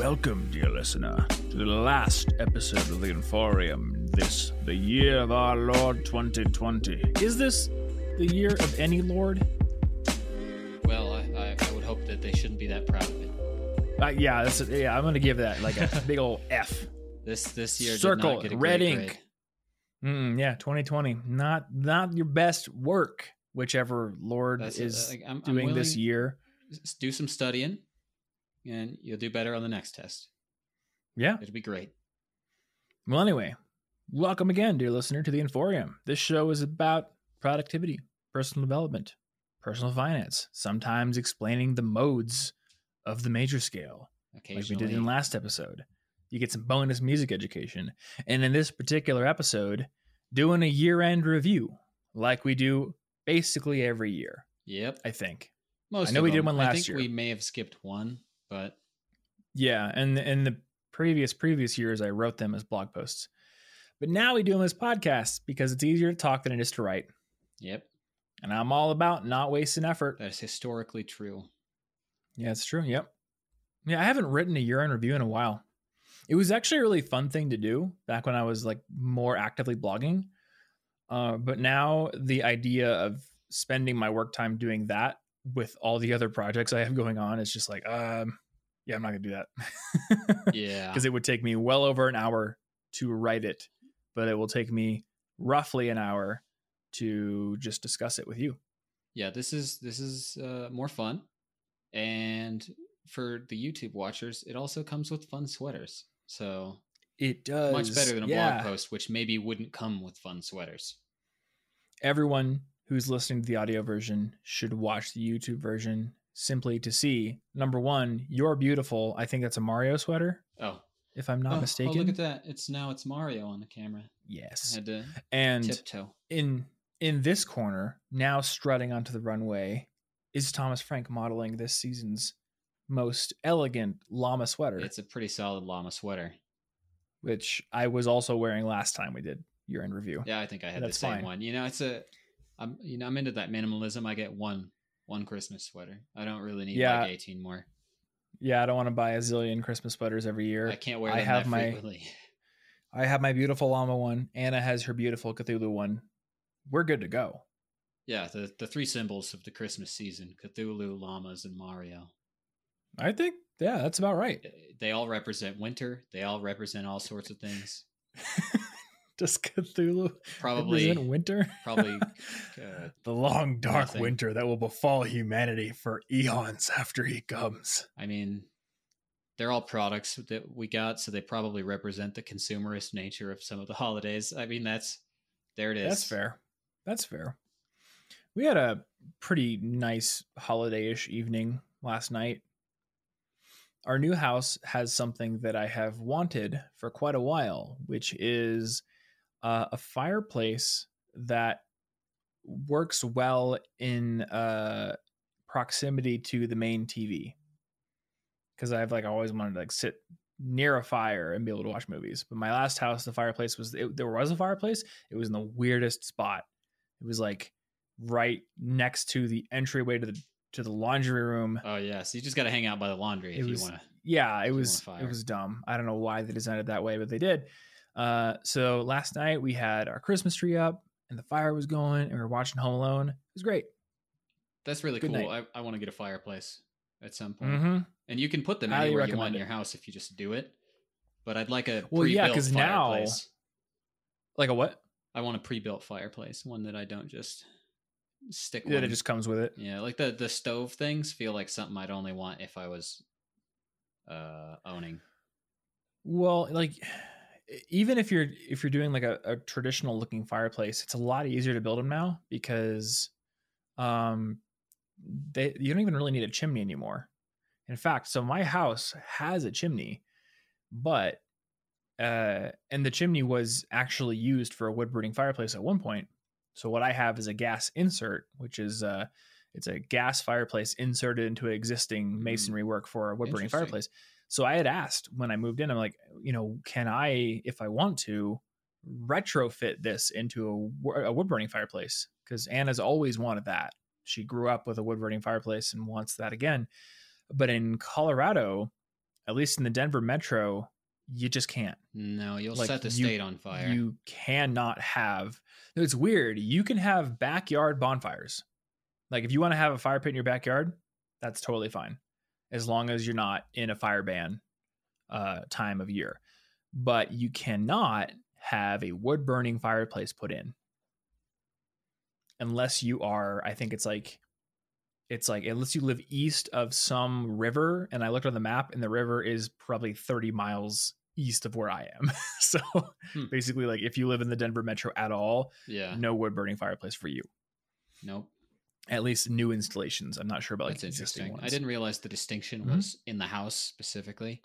Welcome, dear listener, to the last episode of the Inforium. This, the year of our Lord 2020. Is this the year of any Lord? Well, I, I, I would hope that they shouldn't be that proud of it. Uh, yeah, that's yeah. I'm gonna give that like a big old F. This this year Circle, did not get a red ink. Mm, yeah, 2020. Not not your best work, whichever Lord That's is like, I'm, I'm doing this year. Do some studying, and you'll do better on the next test. Yeah. It'll be great. Well, anyway, welcome again, dear listener, to the Inforium. This show is about productivity, personal development, personal finance, sometimes explaining the modes of the major scale, like we did in last episode. You get some bonus music education. And in this particular episode, doing a year end review, like we do basically every year, Yep. I think. Most. I know we did them. one I last think year. we may have skipped one, but Yeah, and in the previous previous years, I wrote them as blog posts, but now we do them as podcasts because it's easier to talk than it is to write. yep, And I'm all about not wasting effort. that is historically true. Yeah, it's true. Yep. Yeah, I haven't written a year in review in a while. It was actually a really fun thing to do back when I was like more actively blogging. Uh, but now the idea of spending my work time doing that with all the other projects I have going on it's just like, um, yeah, I'm not gonna do that. Yeah. because it would take me well over an hour to write it, but it will take me roughly an hour to just discuss it with you. yeah this is this is uh, more fun and for the youtube watchers it also comes with fun sweaters so It does much better than a yeah. blog post which maybe wouldn't come with fun sweaters Everyone who's listening to the audio version should watch the YouTube version simply to see number one, you're beautiful. I think that's a Mario sweater, oh if I'm not oh, mistaken. oh look at that it's now it's mario on the camera I Yes, had to and tiptoe in in this corner, now strutting onto the runway, is Thomas Frank modeling this season's most elegant llama sweater. it's a pretty solid llama sweater which I was also wearing last time we did year in review. yeah i think i had the same fine. one you know it's a i'm you know i'm into that minimalism i get one one christmas sweater i don't really need Yeah. like 18 more Yeah, I don't want to buy a zillion Christmas sweaters every year. i can't wear I have my- frequently I have my beautiful llama one. Anna has her beautiful Cthulhu one. We're good to go. yeah the the three symbols of the christmas season cthulhu llamas and mario I think, yeah, that's about right. they all represent winter. They all represent all sorts of things. Does Cthulhu Probably, represent winter? probably, uh, the long dark nothing. winter that will befall humanity for eons after he comes. I mean, they're all products that we got, so they probably represent the consumerist nature of some of the holidays. I mean, that's there it is. That's fair. That's fair. We had a pretty nice holiday-ish evening last night. Our new house has something that I have wanted for quite a while, which is uh, a fireplace that works well in uh, proximity to the main TV. Because I've like always wanted to like sit near a fire and be able to watch movies. But my last house, the fireplace was it, there was a fireplace. It was in the weirdest spot. It was like right next to the entryway to the to the laundry room. Oh yeah, so you just got to hang out by the laundry It if was- you want to. Yeah, it was it was dumb. I don't know why they designed it that way, but they did. Uh, so last night we had our Christmas tree up and the fire was going, and we were watching Home Alone. It was great. That's really Good cool. night. I, I want to get a fireplace at some point, Mm-hmm. and you can put them anywhere you want in your house if you just do it. But I'd like a Well, yeah, pre-built 'cause now-. Like a what? I want a pre-built fireplace, one that I don't just stick. One it just comes with it. Yeah, like the the stove things feel like something I'd only want if I was uh owning. Well, like even if you're if you're doing like a, a traditional looking fireplace, it's a lot easier to build them now because um they you don't even really need a chimney anymore. In fact, so my house has a chimney, but uh and the chimney was actually used for a wood burning fireplace at one point. So what I have is a gas insert, which is uh it's a gas fireplace inserted into an existing masonry work for a wood burning fireplace. So I had asked when I moved in, I'm like, you know, can I, if I want to, retrofit this into a, a wood burning fireplace? Because Anna's always wanted that. She grew up with a wood burning fireplace and wants that again. But in Colorado, at least in the Denver metro, you just can't. No, you'll Like, set the you- state on fire. You cannot have. It's weird. You can have backyard bonfires. Like if you want to have a fire pit in your backyard, that's totally fine, as long as you're not in a fire ban uh, time of year. But you cannot have a wood burning fireplace put in unless you are. I think it's like. It's like unless you live east of some river, and I looked on the map, and the river is probably 30 miles east of where I am. so Hmm. basically, like if you live in the Denver metro at all, yeah. no wood burning fireplace for you. Nope. At least new installations. I'm not sure about like That's existing interesting. ones. I didn't realize the distinction Mhm. was in the house specifically.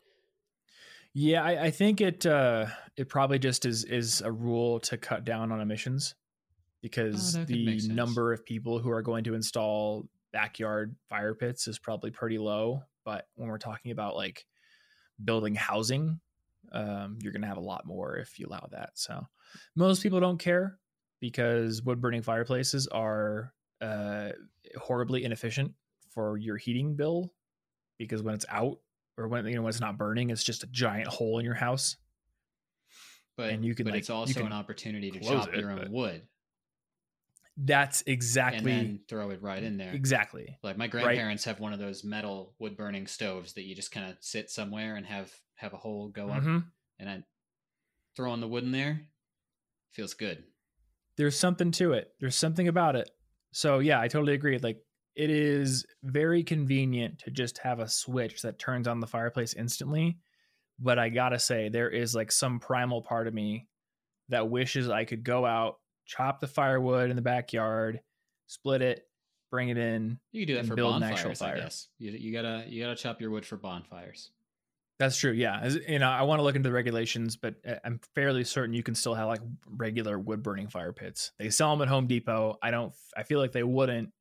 Yeah, I, I think it uh, it probably just is is a rule to cut down on emissions because Oh, the number of people who are going to install backyard fire pits is probably pretty low. But when we're talking about like building housing, um, you're going to have a lot more if you allow that. So most people don't care because wood burning fireplaces are uh, horribly inefficient for your heating bill because when it's out or when you know when it's not burning, it's just a giant hole in your house. But And you can, but like, it's also an opportunity to chop it, your own wood That's exactly and then throw it right in there. exactly. Like my grandparents have one of those metal wood burning stoves that you just kind of sit somewhere and have have a hole go up, Mhm. and I throw on the wood in there. Feels good. There's something to it. There's something about it. So yeah, I totally agree. Like it is very convenient to just have a switch that turns on the fireplace instantly. But I gotta say, there is like some primal part of me that wishes I could go out, chop the firewood in the backyard, split it, bring it in. You can do that for build an actual bonfires. I guess you, you gotta you gotta chop your wood for bonfires. That's true. Yeah, As, you know, I want to look into the regulations, but uh, I'm fairly certain you can still have like regular wood burning fire pits. They sell them at Home Depot. I don't. I feel like they wouldn't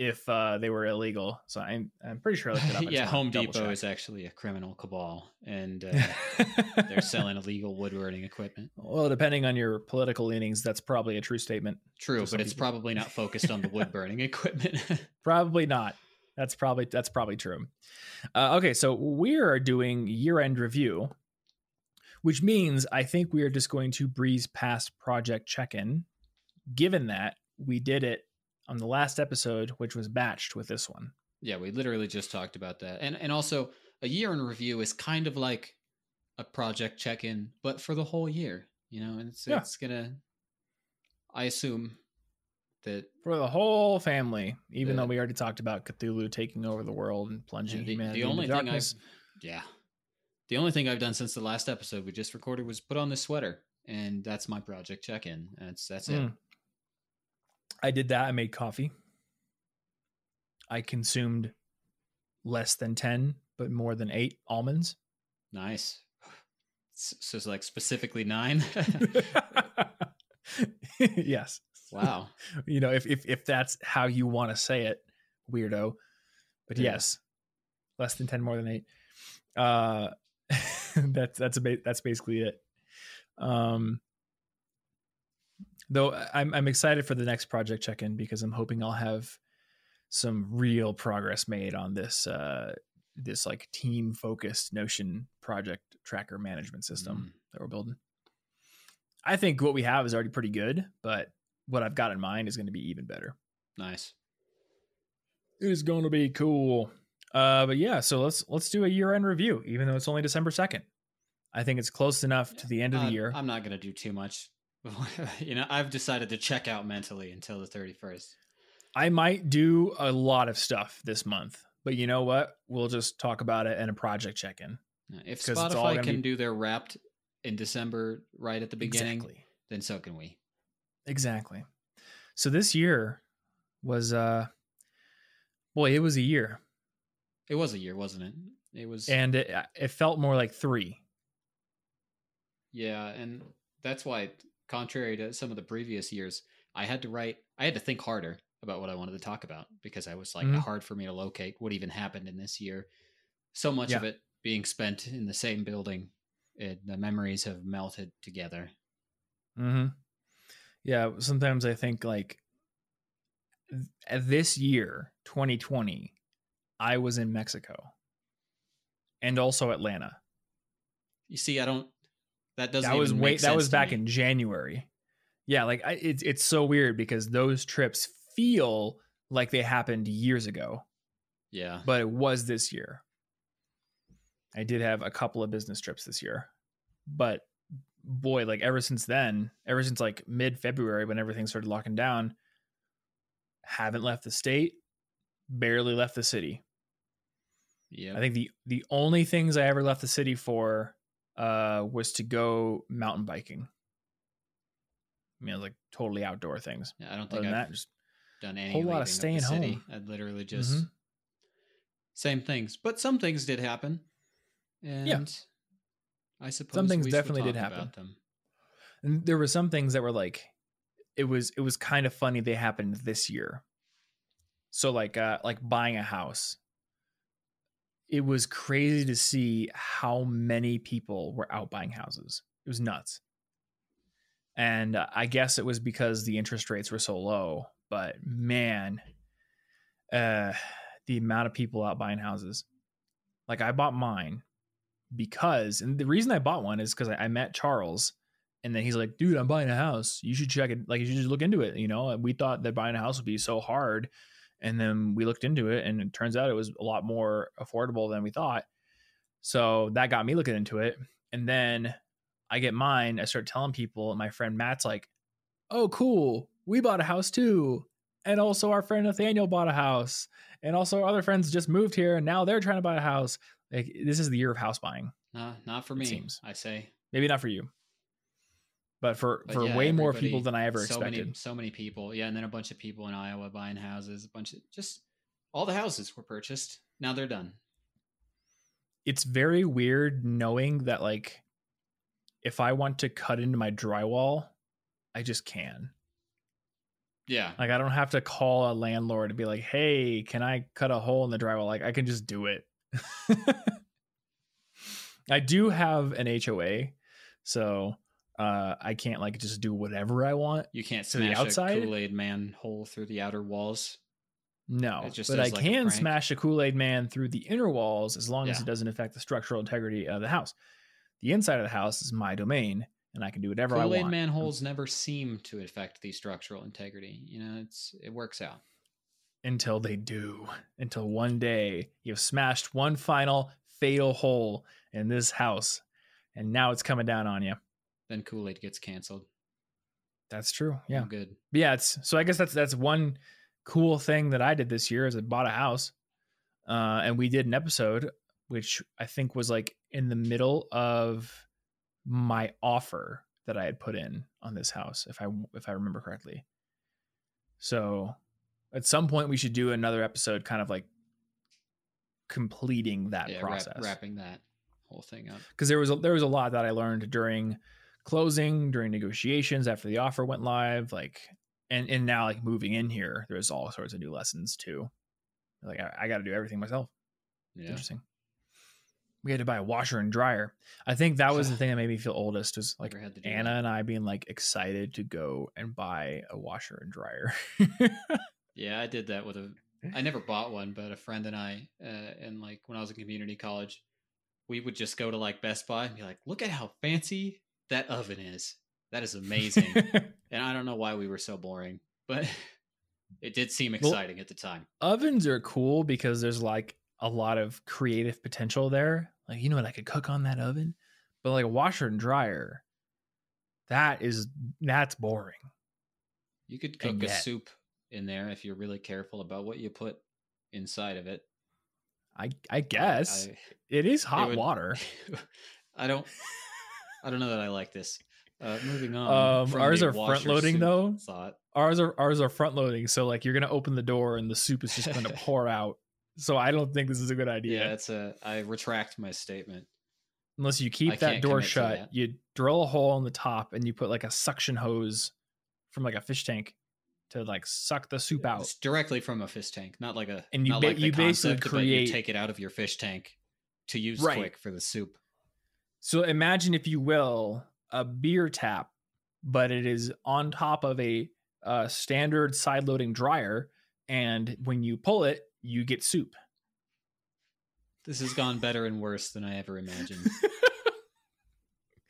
if uh, they were illegal. So I'm I'm pretty sure I looked it up. Yeah, Home Depot check. is actually a criminal cabal, and uh, they're selling illegal wood burning equipment. well, depending on your political leanings, that's probably a true statement. True, but it's people. probably not focused on the wood burning equipment. Probably not. That's probably that's probably true. Uh, okay, so we are doing year end review, which means I think we are just going to breeze past project check in, given that we did it on the last episode, which was batched with this one. yeah, we literally just talked about that, and and also a year in review is kind of like a project check in, but for the whole year. You know, and it's Yeah. it's gonna. I assume that For the whole family, even The- though we already talked about Cthulhu taking over the world and plunging the, humanity the only into thing darkness. I've yeah, the only thing I've done since the last episode we just recorded was put on this sweater, and that's my project check in. That's that's it. Mm. I did that. I made coffee. I consumed less than 10, but more than eight almonds. Nice. So it's like specifically nine. yes. Wow. You know, if, if if that's how you want to say it, weirdo. But Yeah. yes. Less than 10, more than eight. Uh that's that's a that's basically it. Um though I'm I'm excited for the next project check-in because I'm hoping I'll have some real progress made on this uh this like team focused notion project tracker management system Mm. that we're building. I think what we have is already pretty good, but what I've got in mind is going to be even better. Nice. It's going to be cool. Uh, but yeah, so let's let's do a year end review, even though it's only December second. I think it's close enough to the end of the year. I'm not gonna do too much. you know, I've decided to check out mentally until the 31st. I might do a lot of stuff this month, but you know what? We'll just talk about it in a project check in. If Spotify can be- do their wrapped in December right at the beginning, Exactly. then so can we. Exactly. So this year was uh boy, it was a year. It was a year, wasn't it? It was And it it felt more like 3. Yeah, and that's why, contrary to some of the previous years, I had to write, I had to think harder about what I wanted to talk about because I was like Mhm. hard for me to locate what even happened in this year. So much of it being spent in the same building, it, the memories have melted together. Mhm. Yeah, sometimes I think like th- uh, this year, 2020, I was in Mexico. and also Atlanta. You see, I don't. That doesn't. that was make that was back me. in January. Yeah, like I, it's it's so weird because those trips feel like they happened years ago, Yeah. but it was this year. I did have a couple of business trips this year, but boy, like ever since then, ever since like mid February when everything started locking down, haven't left the state, barely left the city. Yeah. I think the the only things I ever left the city for uh was to go mountain biking. I mean, like totally outdoor things. Yeah, I don't think I've that, just done any whole lot of staying home. I'd literally just Mhm. same things, but some things did happen, and I suppose some things definitely did happen. them. and there were some things that were like it was it was kind of funny they happened this year. So like uh like buying a house. It was crazy to see how many people were out buying houses. It was nuts. And uh, I guess it was because the interest rates were so low, but man, uh the amount of people out buying houses. Like I bought mine because and the reason I bought one is because I, I met Charles and then he's like, dude, I'm buying a house. You should check it. Like, you should just look into it. You know, and we thought that buying a house would be so hard. And then we looked into it, and it turns out it was a lot more affordable than we thought. So that got me looking into it. And then I get mine. I start telling people, and my friend Matt's like, oh, cool. We bought a house too. And also, our friend Nathaniel bought a house. And also, our other friends just moved here, and now they're trying to buy a house. Like, this is the year of house buying. Nah, not for me. seems. I say. Maybe not for you, but for But for yeah, way more people than I ever so expected. Many, so many people. Yeah, and then a bunch of people in Iowa buying houses. A bunch of just all the houses were purchased. Now they're done. it's very weird knowing that like if I want to cut into my drywall, I just can. Yeah. Like I don't have to call a landlord and be like, "Hey, can I cut a hole in the drywall?" Like I can just do it. I do have an HOA, so uh I can't like just do whatever I want. You can't To the outside? a Kool Aid man hole through the outer walls. No, just but I like can prank. smash a Kool Aid Man through the inner walls as long as it doesn't affect the structural integrity of the house. The inside of the house is my domain, and I can do whatever I want. Kool Aid man holes never seem to affect the structural integrity. You know, it's it works out. Until they do. Until one day you've smashed one final fatal hole in this house, and now it's coming down on you. Then Kool Aid gets canceled. That's true. Yeah. I'm good. But yeah, it's so I guess that's that's one cool thing that I did this year is I bought a house. Uh and we did an episode which I think was like in the middle of my offer that I had put in on this house if I if I remember correctly. So at some point we should do another episode kind of like completing that yeah, wrap, process wrapping that whole thing up. because there was a, there was a lot that I learned during closing, during negotiations, after the offer went live, like and and now like moving in here, there's all sorts of new lessons too. Like I, I got to do everything myself. It's Yeah. Interesting. We had to buy a washer and dryer. I think that was the thing that made me feel oldest. Was like Anna that. and I being like excited to go and buy a washer and dryer. Yeah, I did that with a. I never bought one, but a friend and I, uh, and like when I was in community college, we would just go to like Best Buy and be like, "Look at how fancy that oven is. That is amazing." and I don't know why we were so boring, but it did seem Well- exciting at the time. ovens are cool because there's like a lot of creative potential there. Like, you know what I could cook on that oven? But like a washer and dryer, that is that's boring. You could cook a soup in there if you're really careful about what you put inside of it. I I guess I, it is hot would- water. I don't. I don't know that I like this. Uh, moving on. Um, ours are front-loading, though. Thought. Ours are ours are front loading, so like you're gonna open the door and the soup is just gonna pour out. So I don't think this is a good idea. Yeah, it's a. I retract my statement. Unless you keep I that door shut, that. you drill a hole in the top and you put like a suction hose from like a fish tank to like suck the soup out. It's directly from a fish tank, not like a. And you ba- like you basically concept, but you create- take it out of your fish tank to use Right. quick for the soup. So imagine, if you will, a beer tap, but it is on top of a uh, standard side loading dryer, and when you pull it, you get soup. This has gone better and worse than I ever imagined.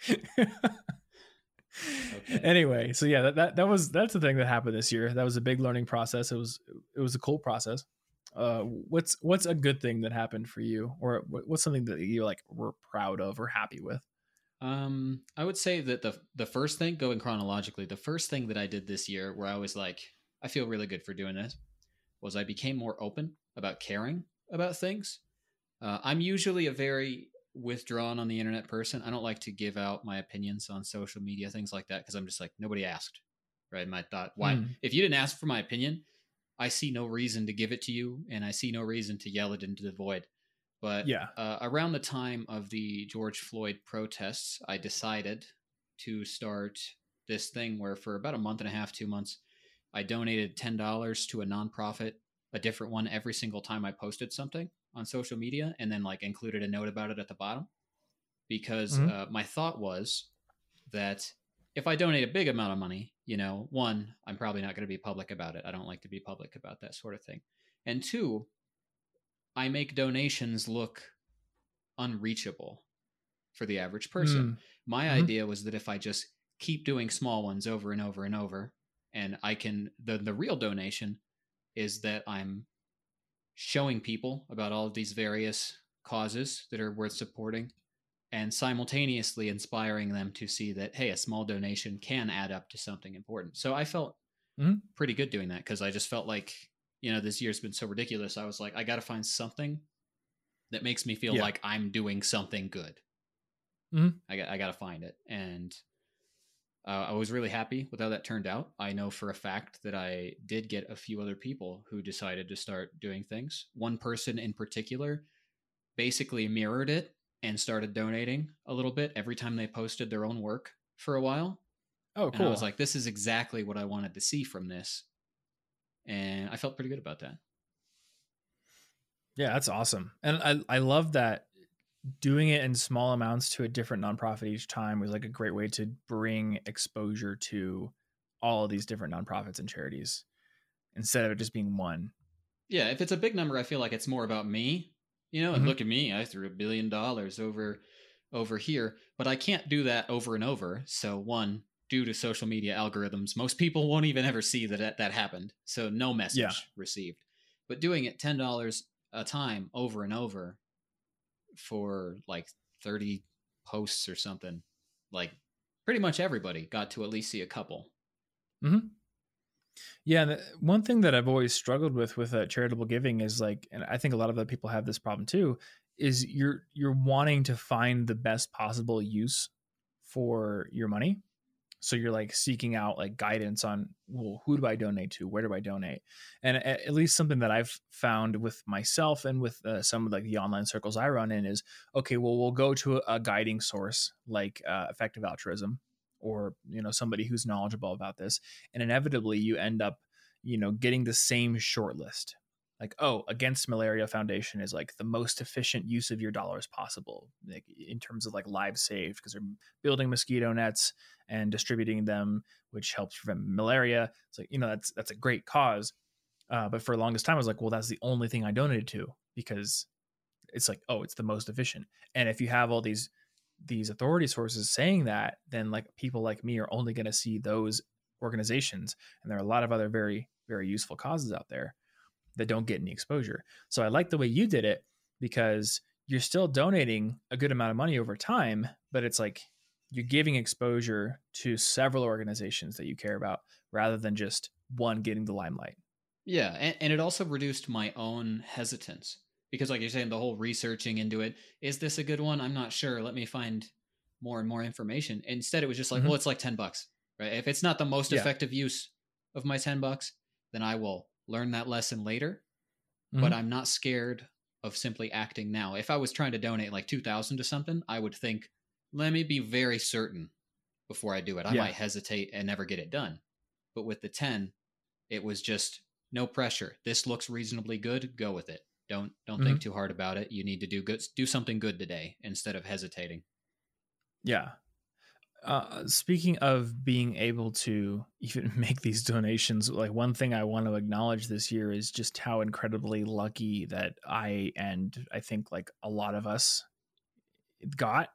Okay. Anyway, so yeah, that, that that was that's the thing that happened this year. That was a big learning process. It was it was a cool process. Uh, what's what's a good thing that happened for you, or what's something that you like were proud of or happy with? Um, I would say that the the first thing, going chronologically, the first thing that I did this year, where I was like, I feel really good for doing this, was I became more open about caring about things. Uh, I'm usually a very withdrawn on the internet person. I don't like to give out my opinions on social media, things like that, because I'm just like, nobody asked. Right. My thought, why? Mm. If you didn't ask for my opinion, I see no reason to give it to you, and I see no reason to yell it into the void. But yeah, uh, around the time of the George Floyd protests, I decided to start this thing where for about a month and a half, two months, I donated ten dollars to a nonprofit, a different one every single time I posted something on social media and then like included a note about it at the bottom because mm-hmm. uh, my thought was that if I donate a big amount of money, you know, one, I'm probably not going to be public about it. I don't like to be public about that sort of thing. And two, I make donations look unreachable for the average person. Mm. My mm-hmm. idea was that if I just keep doing small ones over and over and over, and I can the the real donation is that I'm showing people about all of these various causes that are worth supporting and simultaneously inspiring them to see that hey a small donation can add up to something important so i felt mm-hmm. pretty good doing that because i just felt like you know this year's been so ridiculous i was like i gotta find something that makes me feel yeah. like i'm doing something good mm-hmm. I, I gotta find it and uh, I was really happy with how that turned out. I know for a fact that I did get a few other people who decided to start doing things. One person in particular basically mirrored it and started donating a little bit every time they posted their own work for a while. Oh, cool. And I was like, this is exactly what I wanted to see from this. And I felt pretty good about that. Yeah, that's awesome. And I, I love that doing it in small amounts to a different nonprofit each time was like a great way to bring exposure to all of these different nonprofits and charities instead of it just being one. Yeah, if it's a big number, I feel like it's more about me, you know, and mm-hmm. look at me, I threw a billion dollars over over here, but I can't do that over and over. So one, due to social media algorithms, most people won't even ever see that that happened. So no message yeah. received. But doing it $10 a time over and over for like 30 posts or something. Like pretty much everybody got to at least see a couple. Mm-hmm. Yeah, the, one thing that I've always struggled with with uh, charitable giving is like, and I think a lot of other people have this problem too, is you're you're wanting to find the best possible use for your money, so you're like seeking out like guidance on well who do i donate to? Where do i donate? And at, least something that i've found with myself and with uh, some of like the online circles i run in is okay well we'll go to a, a guiding source like uh, effective altruism or you know somebody who's knowledgeable about this. And inevitably you end up you know getting the same short list like oh against malaria foundation is like the most efficient use of your dollars possible like in terms of like lives saved because they're building mosquito nets and distributing them which helps prevent malaria. It's like you know that's that's a great cause. Uh, but for the longest time i was like well that's the only thing i donated to because it's like oh it's the most efficient. And if you have all these these authority sources saying that then like people like me are only going to see those organizations and there are a lot of other very very useful causes out there that don't get any exposure. So I like the way you did it because you're still donating a good amount of money over time, but it's like you're giving exposure to several organizations that you care about rather than just one getting the limelight. Yeah, and, and it also reduced my own hesitance because, like you're saying, the whole researching into it is this a good one? I'm not sure. Let me find more and more information. Instead, it was just like, mm-hmm. well, it's like 10 bucks, right? If it's not the most yeah. effective use of my 10 bucks, then I will learn that lesson later, mm-hmm. but I'm not scared of simply acting now. If I was trying to donate like 2000 to something, I would think, let me be very certain before I do it. I yeah. might hesitate and never get it done. But with the 10, it was just no pressure. This looks reasonably good, go with it. Don't don't mm-hmm. think too hard about it. You need to do good do something good today instead of hesitating. Yeah. Uh, speaking of being able to even make these donations, like one thing I want to acknowledge this year is just how incredibly lucky that I and I think like a lot of us got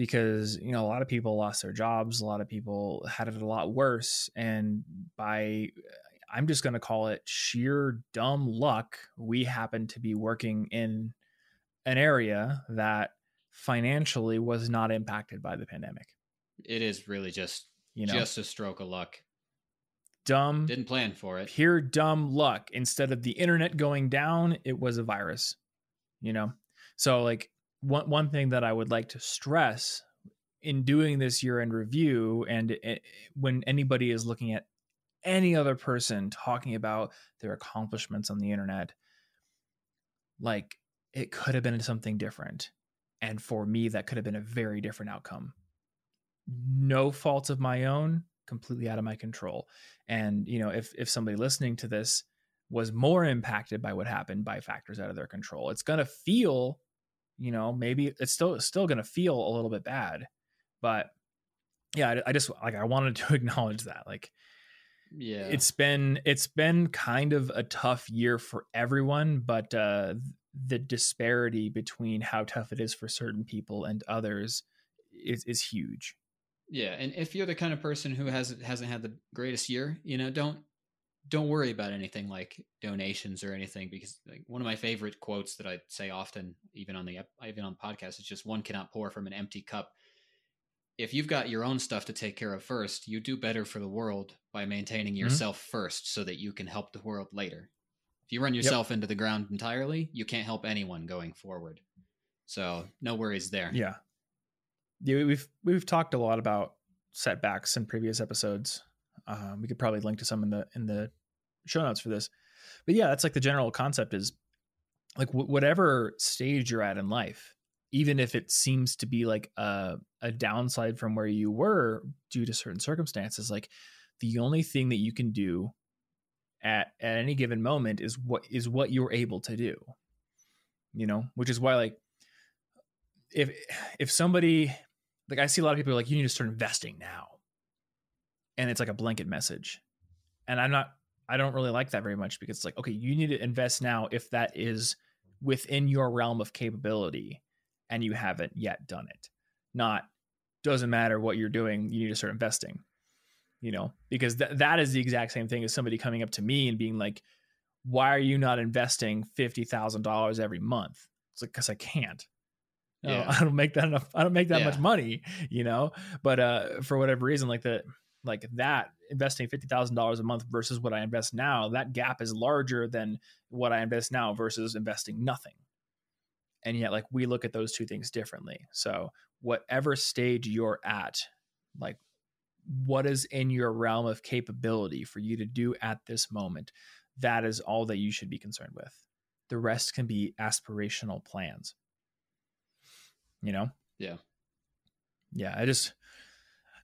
because you know a lot of people lost their jobs a lot of people had it a lot worse and by i'm just going to call it sheer dumb luck we happen to be working in an area that financially was not impacted by the pandemic It is really just you know? just a stroke of luck. dumb. Didn't plan for it. pure dumb luck. Instead of the internet going down it was a virus you know? So like one one thing that i would like to stress in doing this year end review and it, when anybody is looking at any other person talking about their accomplishments on the internet like it could have been something different. And for me that could have been a very different outcome no fault of my own completely out of my control. And you know if if somebody listening to this was more impacted by what happened by factors out of their control it's going to feel you know maybe it's still still going to feel a little bit bad. But yeah I, I just like i wanted to acknowledge that like Yeah. it's been it's been kind of a tough year for everyone but uh the disparity between how tough it is for certain people and others is is huge Yeah, and if you're the kind of person who hasn't hasn't had the greatest year, you know, don't don't worry about anything like donations or anything because like one of my favorite quotes that I say often, even on the even on podcast, is just one cannot pour from an empty cup. If you've got your own stuff to take care of first, you do better for the world by maintaining mm-hmm. yourself first, so that you can help the world later. If you run yourself into the ground entirely, you can't help anyone going forward. So no worries there. Yeah. Yeah, we've we've talked a lot about setbacks in previous episodes. Um, we could probably link to some in the in the show notes for this. But yeah, that's like the general concept is like w- whatever stage you're at in life, even if it seems to be like a a downside from where you were due to certain circumstances, like the only thing that you can do at at any given moment is what is what you're able to do. You know, which is why like if if somebody like I see a lot of people are like you need to start investing now. And it's like a blanket message. And I'm not I don't really like that very much because it's like okay, you need to invest now if that is within your realm of capability and you haven't yet done it. Not doesn't matter what you're doing, you need to start investing. You know, because th- that is the exact same thing as somebody coming up to me and being like, "Why are you not investing fifty thousand dollars every month?" It's like because I can't. No, Yeah. I don't make that enough. I don't make that Yeah. much money, you know. But uh, for whatever reason, like the like that investing fifty thousand dollars a month versus what I invest now, that gap is larger than what I invest now versus investing nothing. And yet, like we look at those two things differently. So whatever stage you're at, like what is in your realm of capability for you to do at this moment, that is all that you should be concerned with. The rest can be aspirational plans. You know? Yeah. Yeah. I just,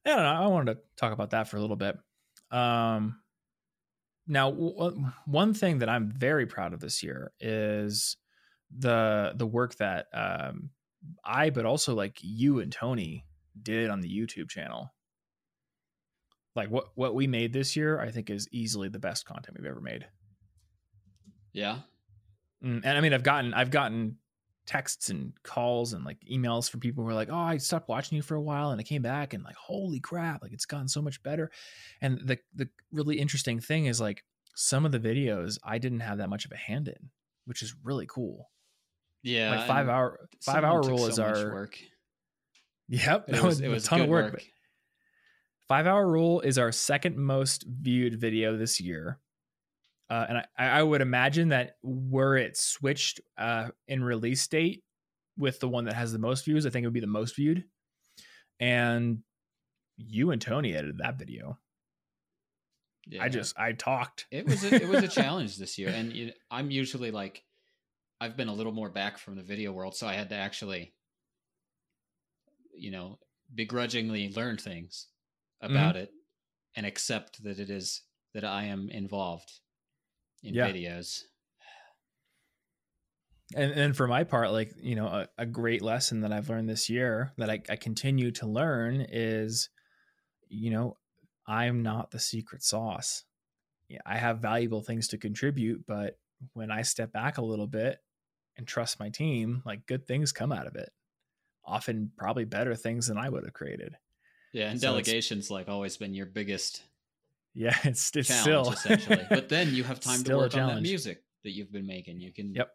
I don't know. I wanted to talk about that for a little bit. Um, now, w- one thing that I'm very proud of this year is the the work that um, I, but also like you and Tony did on the YouTube channel. Like what what we made this year, I think is easily the best content we've ever made. Yeah. Mm, and I mean, I've gotten I've gotten texts and calls and like emails from people who are like, "Oh, I stopped watching you for a while, and I came back, and like, holy crap, like it's gotten so much better." And the the really interesting thing is like some of the videos I didn't have that much of a hand in, which is really cool. Yeah. like five hour five hour rule is so our work. yep. It that was, it was a ton of good work. Five hour rule is our second most viewed video this year. Uh, and I, I would imagine that were it switched uh, in release date with the one that has the most views, I think it would be the most viewed. And you and Tony edited that video. Yeah. I just I talked. it was a, it was a challenge this year, and you, I'm usually like, I've been a little more back from the video world, so I had to actually, you know, begrudgingly learn things about Mm-hmm. it and accept that it is that I am involved in Yeah. videos. and and for my part like you know a, a great lesson that i've learned this year that I, I continue to learn is you know i'm not the secret sauce yeah, i have valuable things to contribute but when i step back a little bit and trust my team like good things come out of it often probably better things than i would have created Yeah, and So delegation's like always been your biggest yeah it's it's still essentially. But then you have time to work on that music that you've been making. You can Yep.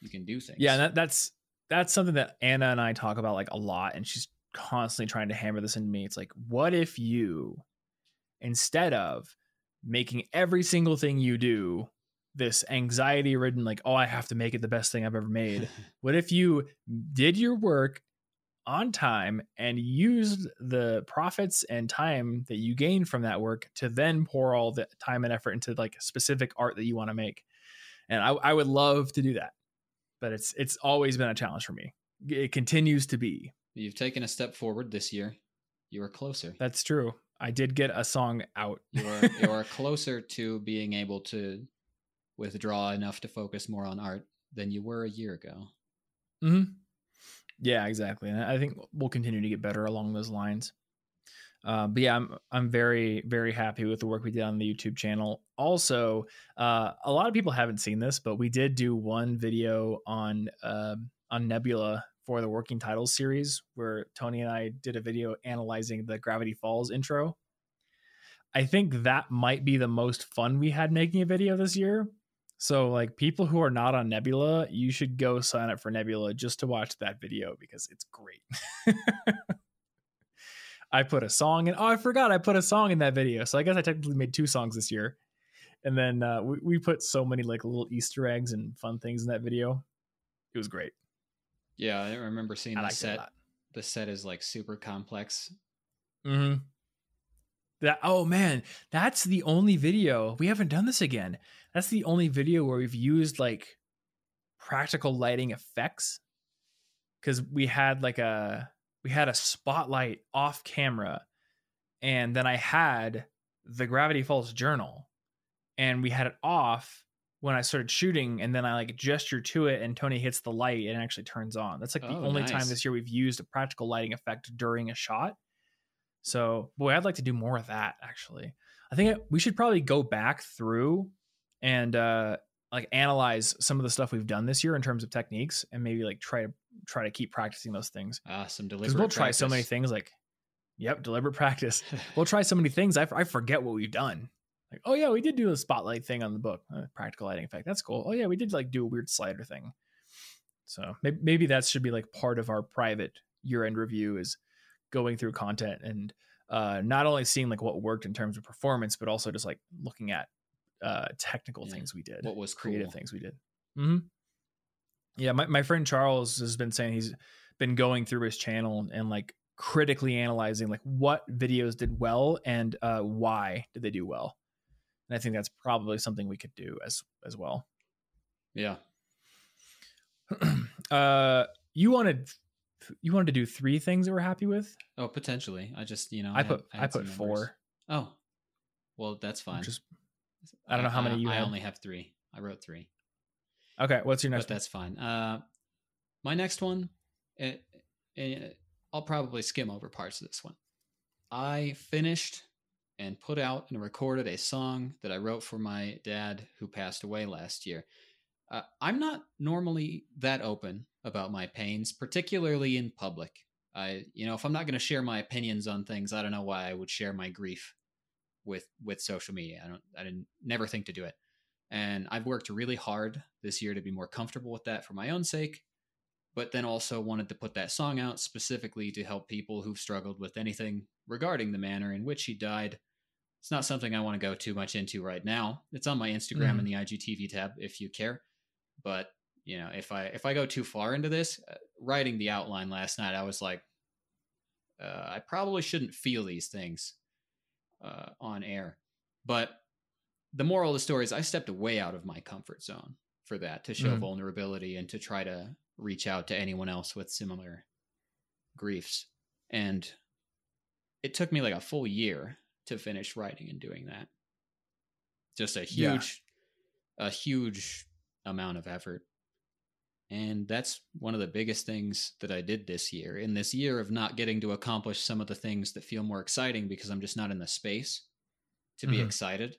You can do things. Yeah, and that, that's that's something that Anna and I talk about like a lot, and she's constantly trying to hammer this into me. It's like, what if you, instead of making every single thing you do this anxiety ridden, like, oh, I have to make it the best thing I've ever made. what if you did your work on time and used the profits and time that you gain from that work to then pour all the time and effort into like specific art that you want to make? And I, I would love to do that but it's it's always been a challenge for me. It continues to be. You've taken a step forward this year. You are closer. That's true. I did get a song out. You are you are closer to being able to withdraw enough to focus more on art than you were a year ago. hmm Yeah, exactly. And I think we'll continue to get better along those lines. Uh, but yeah, I'm I'm very very happy with the work we did on the YouTube channel. Also, uh, a lot of people haven't seen this, but we did do one video on uh, on Nebula for the Working Titles series, where Tony and I did a video analyzing the Gravity Falls intro. I think that might be the most fun we had making a video this year. So, like people who are not on Nebula, you should go sign up for Nebula just to watch that video because it's great. I put a song in. Oh, I forgot I put a song in that video. So I guess I technically made two songs this year. And then uh, we, we put so many like little Easter eggs and fun things in that video. It was great. Yeah, I remember seeing I the liked it a set. The set is like super complex. Mm-hmm. That oh man, that's the only video we haven't done this again. That's the only video where we've used like practical lighting effects because we had like a we had a spotlight off camera, and then I had the Gravity Falls journal, and we had it off when I started shooting, and then I like gesture to it, and Tony hits the light, and it actually turns on. That's like the Oh, only time this year we've used a practical lighting effect during a shot. So, boy, I'd like to do more of that. Actually, I think we should probably go back through and uh, like analyze some of the stuff we've done this year in terms of techniques, and maybe like try to try to keep practicing those things Ah, some because deliberate. we'll try so many things. Like, yep, deliberate practice. We'll try so many things. I, I forget what we've done. Like, oh yeah, we did do a spotlight thing on the book, uh, practical lighting effect. That's cool. Oh yeah, we did like do a weird slider thing. So maybe, maybe that should be like part of our private year end review is going through content and uh, not only seeing like what worked in terms of performance, but also just like looking at uh, technical Yeah, things we did, what was creative cool. things we did. Mm-hmm. Yeah, my, my friend Charles has been saying he's been going through his channel and like critically analyzing like what videos did well and uh, why did they do well. And I think that's probably something we could do as as well. Yeah. uh, you wanted you wanted to do three things that we're happy with. Oh, potentially. I just you know I had- put I, had put four. Oh, well, that's fine. Just I don't know how many you I only have three. I wrote three, okay. What's your next? but that's fine. Uh, my next one, it, it, I'll probably skim over parts of this one. I finished and put out and recorded a song that I wrote for my dad who passed away last year. Uh, I'm not normally that open about my pains, particularly in public. I, you know, if I'm not going to share my opinions on things, I don't know why I would share my grief with with social media. I don't, I didn't never think to do it, and I've worked really hard this year to be more comfortable with that for my own sake, but then also wanted to put that song out specifically to help people who've struggled with anything regarding the manner in which he died. It's not something I want to go too much into right now. It's on my Instagram in the IGTV tab if you care. But you know, if I if I go too far into this, uh, writing the outline last night, I was like, uh, I probably shouldn't feel these things uh, on air. But the moral of the story is, I stepped way out of my comfort zone for that to show Mhm. vulnerability and to try to reach out to anyone else with similar griefs. And it took me like a full year to finish writing and doing that. Just a Yeah. huge, a huge amount of effort. And that's one of the biggest things that I did this year. In this year of not getting to accomplish some of the things that feel more exciting because I'm just not in the space to be Mhm. excited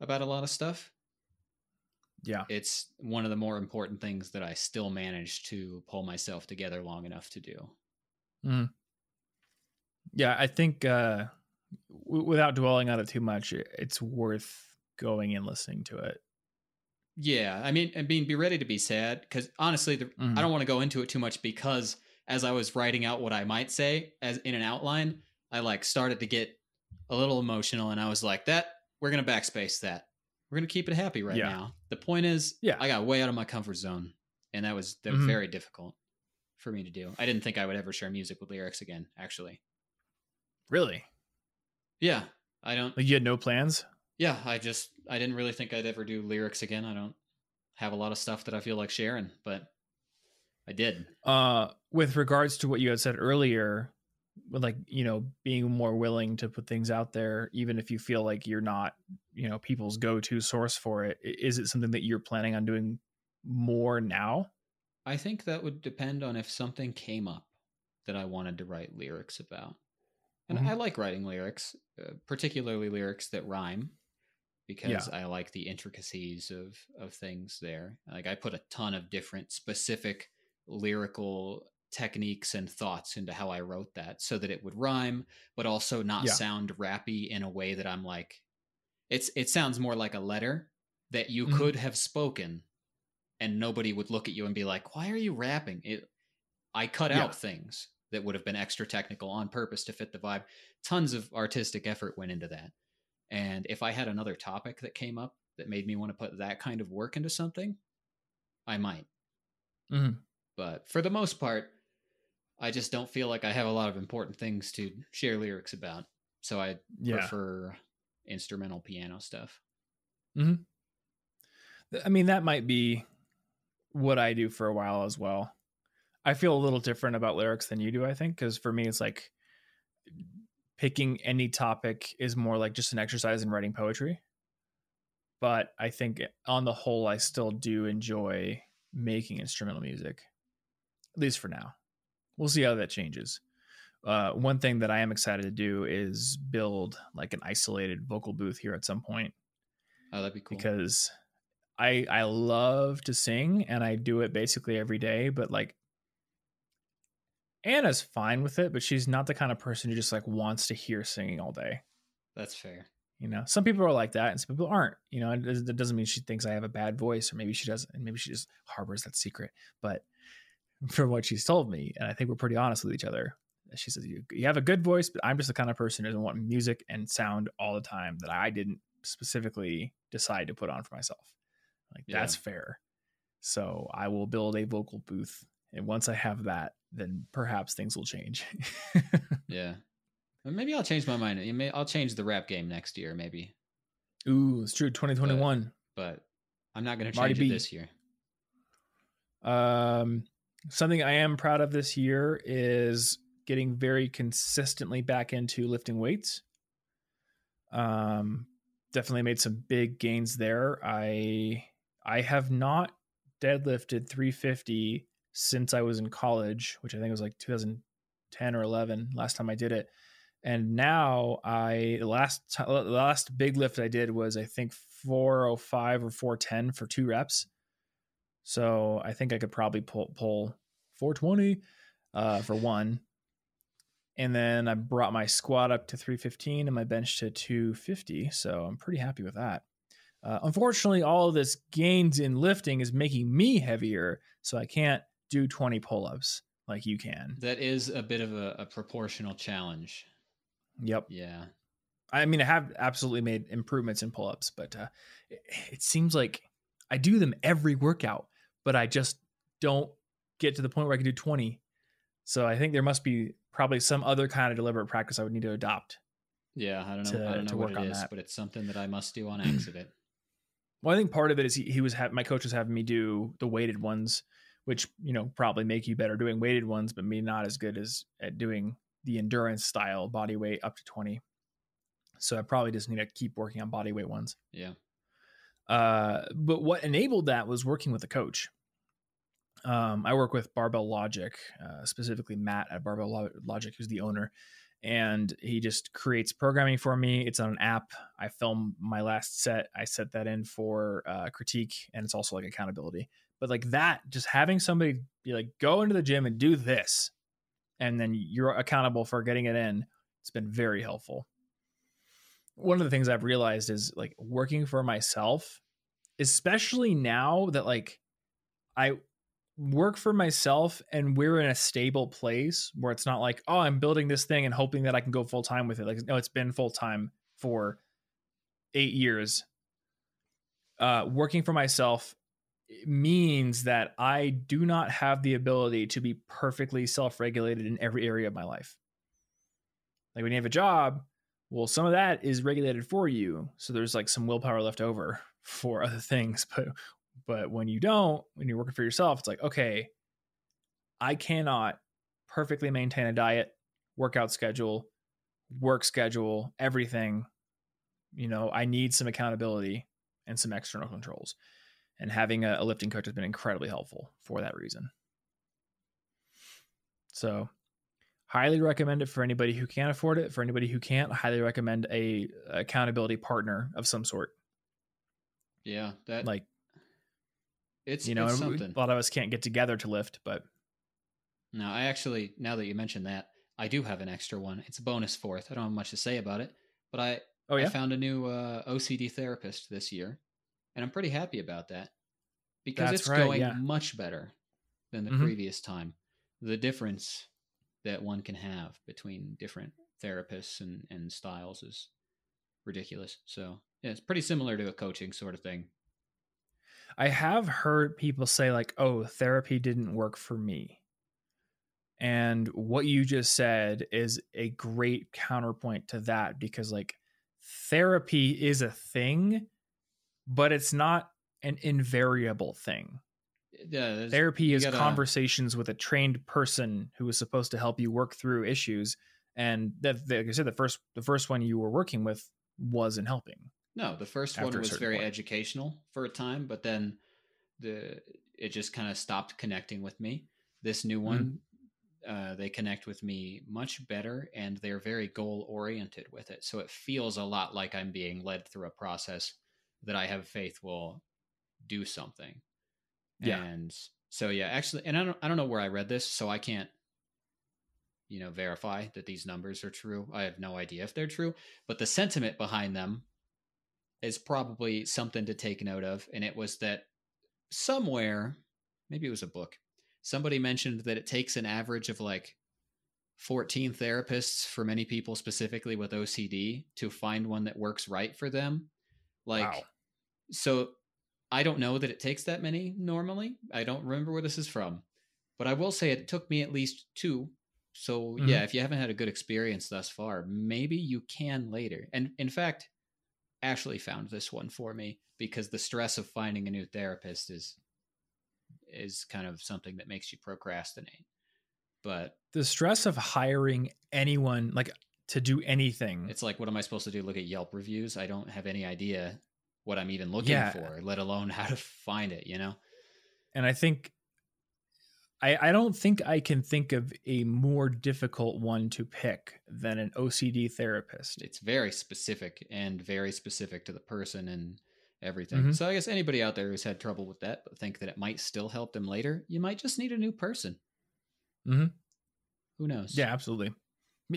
about a lot of stuff. Yeah. It's one of the more important things that I still managed to pull myself together long enough to do. Yeah, I think uh w- without dwelling on it too much, it's worth going and listening to it. Yeah, I mean, and being be ready to be sad because honestly, the, Mhm. I don't want to go into it too much because as I was writing out what I might say as in an outline, I like started to get a little emotional, and I was like, "That we're gonna backspace that. We're gonna keep it happy right Yeah. now." The point is, Yeah. I got way out of my comfort zone, and that was that was Mhm. very difficult for me to do. I didn't think I would ever share music with lyrics again. Actually, Really? yeah, I don't. Like you had no plans? Yeah, I just I didn't really think I'd ever do lyrics again. I don't have a lot of stuff that I feel like sharing, but I did. Uh with regards to what you had said earlier, like, you know, being more willing to put things out there even if you feel like you're not, you know, people's go-to source for it. Is it something that you're planning on doing more now? I think that would depend on if something came up that I wanted to write lyrics about. And Mhm. I like writing lyrics, uh, particularly lyrics that rhyme because I like the intricacies of of things there. Like I put a ton of different specific lyrical techniques and thoughts into how I wrote that so that it would rhyme but also not Yeah. sound rappy in a way that I'm like it's it sounds more like a letter that you Mhm. could have spoken and nobody would look at you and be like, "Why are you rapping?" It I cut Yeah. out things that would have been extra technical on purpose to fit the vibe. Tons of artistic effort went into that. And if I had another topic that came up that made me want to put that kind of work into something, I might. Mhm. But for the most part, I just don't feel like I have a lot of important things to share lyrics about. So I Yeah. prefer instrumental piano stuff. I mean, that might be what I do for a while as well. I feel a little different about lyrics than you do, I think, because for me, it's like picking any topic is more like just an exercise in writing poetry. But I think on the whole, I still do enjoy making instrumental music, at least for now. We'll see how that changes. Uh, one thing that I am excited to do is build like an isolated vocal booth here at some point Oh, that'd be cool. because I I love to sing and I do it basically every day, but like Anna's fine with it, but she's not the kind of person who just like wants to hear singing all day. That's fair. You know, some people are like that and some people aren't. You know, that doesn't mean she thinks I have a bad voice or maybe she doesn't, and maybe she just harbors that secret. But from what she's told me, and I think we're pretty honest with each other, she says you, you have a good voice, but I'm just the kind of person who doesn't want music and sound all the time that I didn't specifically decide to put on for myself. Like Yeah. that's fair. So I will build a vocal booth, and once I have that, then perhaps things will change. Yeah. Well, Maybe I'll change my mind. I'll change the rap game next year, maybe. Ooh, it's true. 2021. But I'm not going to Marty change it B. this year. Um, something I am proud of this year is getting very consistently back into lifting weights. Um, definitely made some big gains there. I I have not deadlifted 350 since I was in college, which I think was like 2010 or 11 last time I did it. And now I the last the last big lift I did was I think 405 or 410 for two reps. So I think I could probably pull pull 420 uh, for one. And then I brought my squat up to 315 and my bench to 250. So I'm pretty happy with that. Uh, unfortunately, all of this gains in lifting is making me heavier. So I can't do 20 pull ups like you can. That is a bit of a, a proportional challenge. Yep. Yeah. I mean, I have absolutely made improvements in pull ups, but uh, it, it seems like I do them every workout, but I just don't get to the point where I can do 20. So I think there must be probably some other kind of deliberate practice I would need to adopt. Yeah. I don't know. To- I don't to know what it on is, that. but it's something that I must do on accident. Well, I think part of it is he, he was ha- my coach was having me do the weighted ones, which you know probably make you better doing weighted ones, but me not as good as at doing the endurance style body weight up to 20. So I probably just need to keep working on body weight ones. yeah. Uh, but what enabled that was working with a coach. Um, I work with Barbell Logic, uh, specifically Matt at Barbell Logic, who's the owner, and he just creates programming for me. It's on an app. I film my last set. I set that in for uh, critique, and it's also like accountability. But like that, just having somebody be like, go into the gym and do this, and then you're accountable for getting it in. It's been very helpful. One of the things I've realized is like working for myself, especially now that like I work for myself and we're in a stable place where it's not like, oh, I'm building this thing and hoping that I can go full time with it. Like, no, it's been full time for eight years. Uh, working for myself means that I do not have the ability to be perfectly self regulated in every area of my life. Like when you have a job, well, some of that is regulated for you. So there's like some willpower left over for other things. But but when you don't, when you're working for yourself, it's like, okay, I cannot perfectly maintain a diet, workout schedule, work schedule, everything. You know, I need some accountability and some external controls. And having a, a lifting coach has been incredibly helpful for that reason. So, highly recommend it for anybody who can afford it. For anybody who can't, highly recommend a accountability partner of some sort. Yeah, that like it's you know it's a lot of us can't get together to lift, but No, I actually now that you mentioned that, I do have an extra one. It's a bonus fourth. I don't have much to say about it, but I oh I yeah, found a new uh, OCD therapist this year, and I'm pretty happy about that because That's it's right, going yeah. much better than the Mhm. previous time. The difference that one can have between different therapists and, and styles is ridiculous. So yeah, it's pretty similar to a coaching sort of thing. I have heard people say like, "Oh, therapy didn't work for me." And what you just said is a great counterpoint to that because like therapy is a thing, but it's not an invariable thing. Yeah, Therapy is gotta- conversations with a trained person who is supposed to help you work through issues. And that, like I said, the first the first one you were working with wasn't helping. No, the first one was very point. educational for a time, but then the it just kind of stopped connecting with me. This new one, uh, they connect with me much better, and they're very goal oriented with it. So it feels a lot like I'm being led through a process that I have faith will do something. Yeah. And so yeah, actually, and I don't I don't know where I read this, so I can't you know verify that these numbers are true. I have no idea if they're true, but the sentiment behind them is probably something to take note of. And it was that somewhere, maybe it was a book, somebody mentioned that it takes an average of like 14 therapists for many people, specifically with OCD, to find one that works right for them. Like, Wow. so I don't know that it takes that many normally. I don't remember where this is from, but I will say it took me at least two. So Mhm. yeah, if you haven't had a good experience thus far, maybe you can later. And in fact, Ashley found this one for me because the stress of finding a new therapist is is kind of something that makes you procrastinate. But The stress of hiring anyone like to do anything. it's like, what am I supposed to do? Look at Yelp reviews? I don't have any idea what I'm even looking Yeah. for, let alone how to find it. You know? and I think I, I don't think I can think of a more difficult one to pick than an OCD therapist. it's very specific and very specific to the person and everything. Mhm. So I guess anybody out there who's had trouble with that but think that it might still help them later, you might just need a new person. Mm-hmm. Who knows? Yeah, absolutely.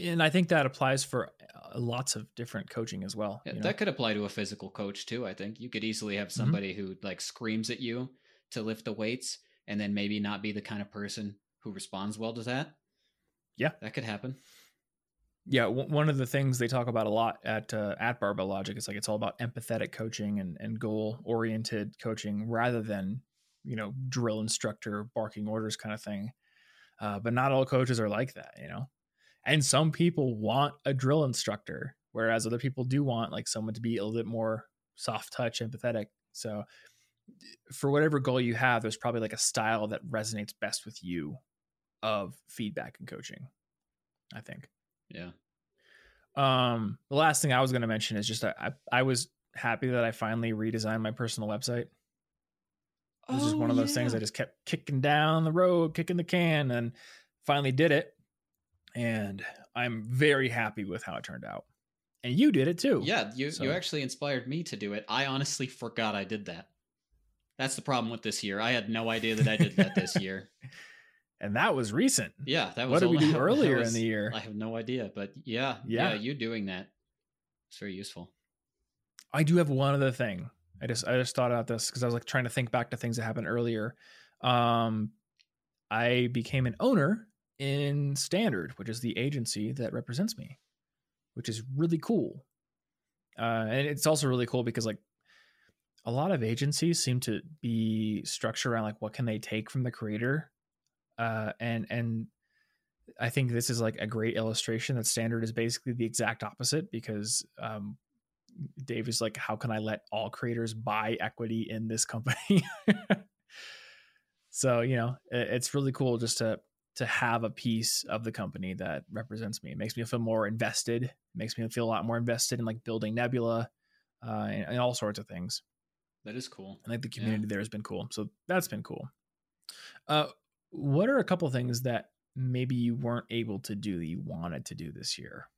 And I think that applies for uh, lots of different coaching as well. Yeah, you know? that could apply to a physical coach too. I think you could easily have somebody who like screams at you to lift the weights, and then maybe not be the kind of person who responds well to that. Yeah. that could happen. yeah, w- one of the things they talk about a lot at uh, at Barbell Logic is like it's all about empathetic coaching and, and goal oriented coaching rather than you know drill instructor barking orders kind of thing. Uh, but not all coaches are like that, you know. And some people want a drill instructor, whereas other people do want like someone to be a little bit more soft touch, empathetic. So for whatever goal you have, there's probably like a style that resonates best with you of feedback and coaching. I think. Yeah, Um, the last thing I was going to mention is just I, I I was happy that I finally redesigned my personal website. It was just one of those things I just kept kicking down the road, kicking the can, and finally did it. And I'm very happy with how it turned out. And you did it too. Yeah, you So- you actually inspired me to do it. I honestly forgot I did that. That's the problem with this year. I had no idea that I did that this year. And that was recent. Yeah, that was What did we do earlier in the year? I have no idea, but yeah, yeah, Yeah. you doing that. It's very useful. I do have one other thing. I just I just thought about this because I was like trying to think back to things that happened earlier. Um, I became an owner in Standard, which is the agency that represents me, which is really cool. Uh, and it's also really cool because like a lot of agencies seem to be structured around like what can they take from the creator, uh, and and I think this is like a great illustration that Standard is basically the exact opposite because um, Dave is like, how can I let all creators buy equity in this company? so you know, it- it's really cool just to to have a piece of the company that represents me. It makes me feel more invested. It makes me feel a lot more invested in like building Nebula uh, and, and all sorts of things. That is cool. I think the Yeah. community there has been cool. So that's been cool. Uh, what are a couple things that maybe you weren't able to do that you wanted to do this year?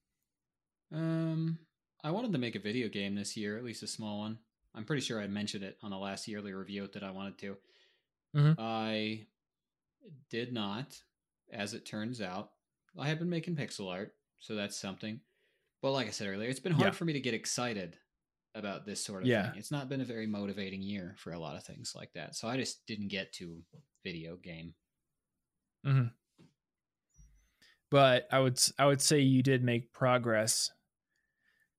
Um, I wanted to make a video game this year, at least a small one. I'm pretty sure I mentioned it on the last yearly review that I wanted to. Mhm. I did not, as it turns out. I have been making pixel art, so that's something. But like I said earlier, it's been hard Yeah. for me to get excited about this sort of Yeah. thing. It's not been a very motivating year for a lot of things like that. So I just didn't get to video game. Mm-hmm. but I would I would say you did make progress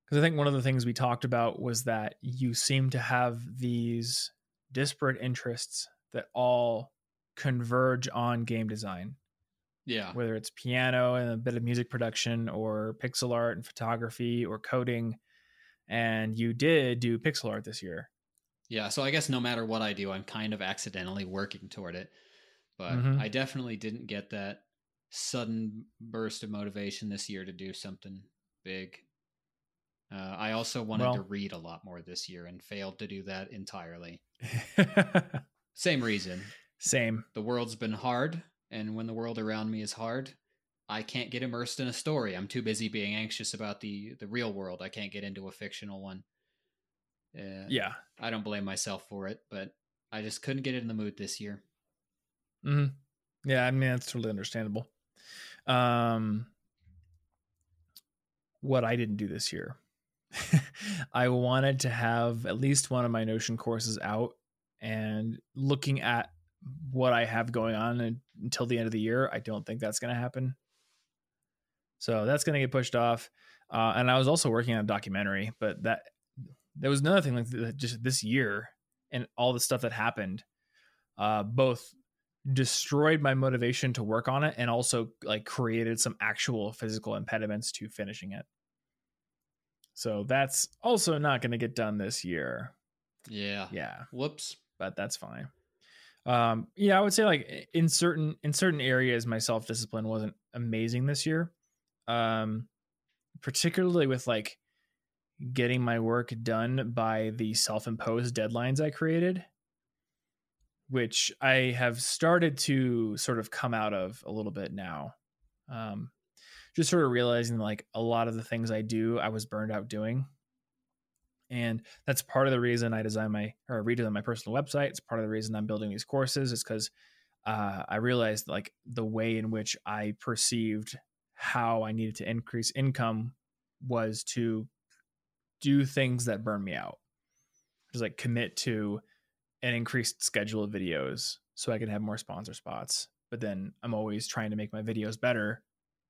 because I think one of the things we talked about was that you seem to have these disparate interests that all converge on game design, Yeah. whether it's piano and a bit of music production, or pixel art and photography, or coding. And you did do pixel art this year. Yeah, so I guess no matter what I do, I'm kind of accidentally working toward it. But Mhm. I definitely didn't get that sudden burst of motivation this year to do something big. Uh, I also wanted to read a lot more this year and failed to do that entirely. Same reason. Same. The world's been hard, and when the world around me is hard, I can't get immersed in a story. I'm too busy being anxious about the the real world. I can't get into a fictional one. Uh, Yeah. I don't blame myself for it, but I just couldn't get in the mood this year. hmm Yeah, I mean that's totally understandable. Um, what I didn't do this year, I wanted to have at least one of my Notion courses out, and looking at what I have going on until the end of the year, I don't think that's going to happen. So that's going to get pushed off. Uh, and I was also working on a documentary, but that there was another thing like th- just this year and all the stuff that happened, uh, both destroyed my motivation to work on it and also like created some actual physical impediments to finishing it. So that's also not going to get done this year. Yeah. Yeah, Whoops. but that's fine. Um, yeah, I would say like in certain in certain areas, my self discipline wasn't amazing this year. Um, particularly with like getting my work done by the self imposed deadlines I created, which I have started to sort of come out of a little bit now. Um, just sort of realizing like a lot of the things I do, I was burned out doing. And that's part of the reason I design my or redesigned my personal website. It's part of the reason I'm building these courses. Is because uh, I realized like the way in which I perceived how I needed to increase income was to do things that burn me out. Just like commit to an increased schedule of videos so I can have more sponsor spots. But then I'm always trying to make my videos better.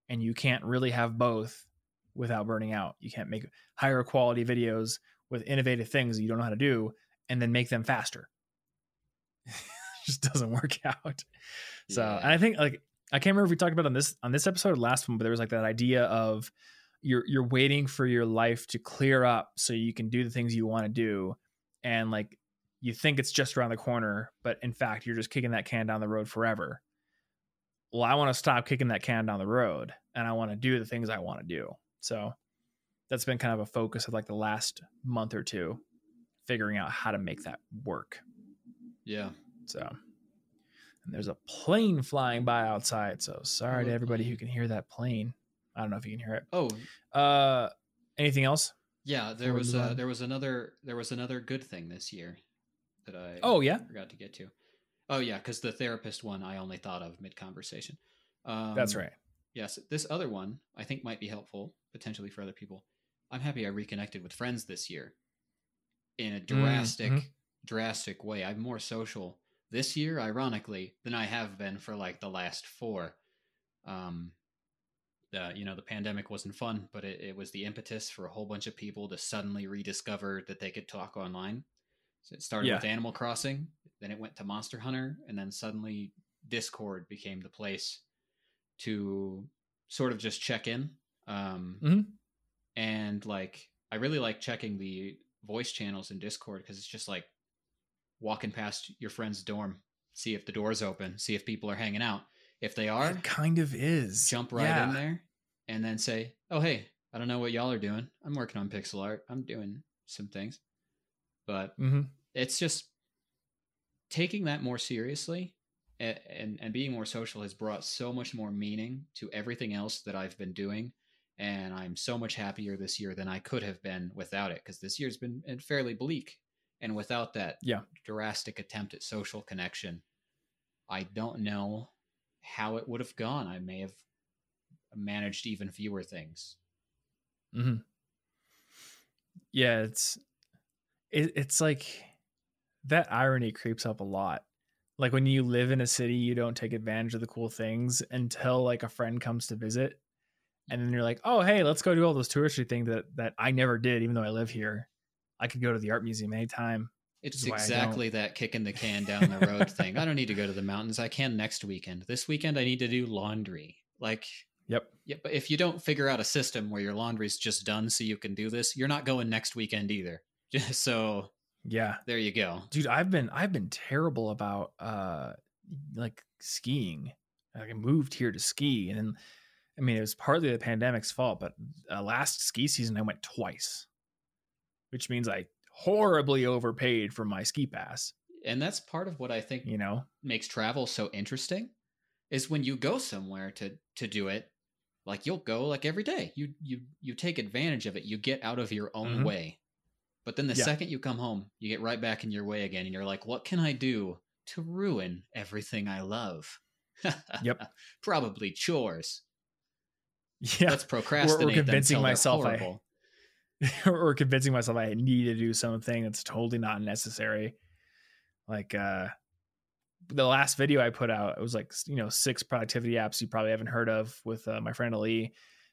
And you can't really have both without burning out. You can't make higher quality videos with innovative things that you don't know how to do and then make them faster. just doesn't work out. So, Yeah. and I think like I can't remember if we talked about on this on this episode or last one, but there was like that idea of you're you're waiting for your life to clear up so you can do the things you want to do and like you think it's just around the corner, but in fact you're just kicking that can down the road forever. Well, I want to stop kicking that can down the road and I want to do the things I want to do. So that's been kind of a focus of like the last month or two, figuring out how to make that work. Yeah. So, and there's a plane flying by outside. So sorry to Oh, everybody who can hear that plane. I don't know if you can hear it. Oh, Uh, anything else? yeah. There was uh, there was another there was another good thing this year that I Oh yeah, forgot to get to. Oh yeah, because the therapist one I only thought of mid conversation. Um, that's right. Yes, this other one I think might be helpful potentially for other people. I'm happy I reconnected with friends this year in a drastic, mhm. drastic way. I'm more social this year, ironically, than I have been for like the last four. Um, the you know the pandemic wasn't fun, but it, it was the impetus for a whole bunch of people to suddenly rediscover that they could talk online. So it started Yeah. with Animal Crossing, then it went to Monster Hunter, and then suddenly Discord became the place to sort of just check in. Um, Mhm. And like, I really like checking the voice channels in Discord because it's just like walking past your friend's dorm, see if the door's open, see if people are hanging out. If they are, It kind of is. jump right Yeah. in there and then say, "Oh, hey, I don't know what y'all are doing. I'm working on pixel art. I'm doing some things." But Mhm. it's just taking that more seriously and, and and being more social has brought so much more meaning to everything else that I've been doing and I'm so much happier this year than I could have been without it because this year's been uh, fairly bleak. And without that Yeah. drastic attempt at social connection I don't know how it would have gone. I may have managed even fewer things. Hmm Yeah, it's it, it's like that irony creeps up a lot. Like when you live in a city, you don't take advantage of the cool things until like a friend comes to visit, and then you're like, "Oh, hey, let's go do all those touristy things that that I never did, even though I live here. I could go to the art museum anytime." It's is why I don't- exactly that kicking the can down the road thing. I don't need to go to the mountains. I can next weekend. This weekend, I need to do laundry. Like, Yep. yeah, but if you don't figure out a system where your laundry's just done so you can do this, you're not going next weekend either. So Yeah. there you go. dude i've been i've been terrible about uh like skiing like i moved here to ski and then i mean it was partly the pandemic's fault but uh, last ski season i went twice which means i horribly overpaid for my ski pass. And that's part of what I think you know? makes travel so interesting is when you go somewhere to to do it like you'll go like every day. You you you take advantage of it. You get out of your own Mhm. way. But then the Yeah. second you come home you get right back in your way again and you're like what can i do to ruin everything i love? Yep. probably chores yeah. Let's procrastinate them convincing till myself I- or convincing myself i need to do something that's totally not necessary. Like uh the last video i put out it was like you know six productivity apps you probably haven't heard of with uh, my friend ali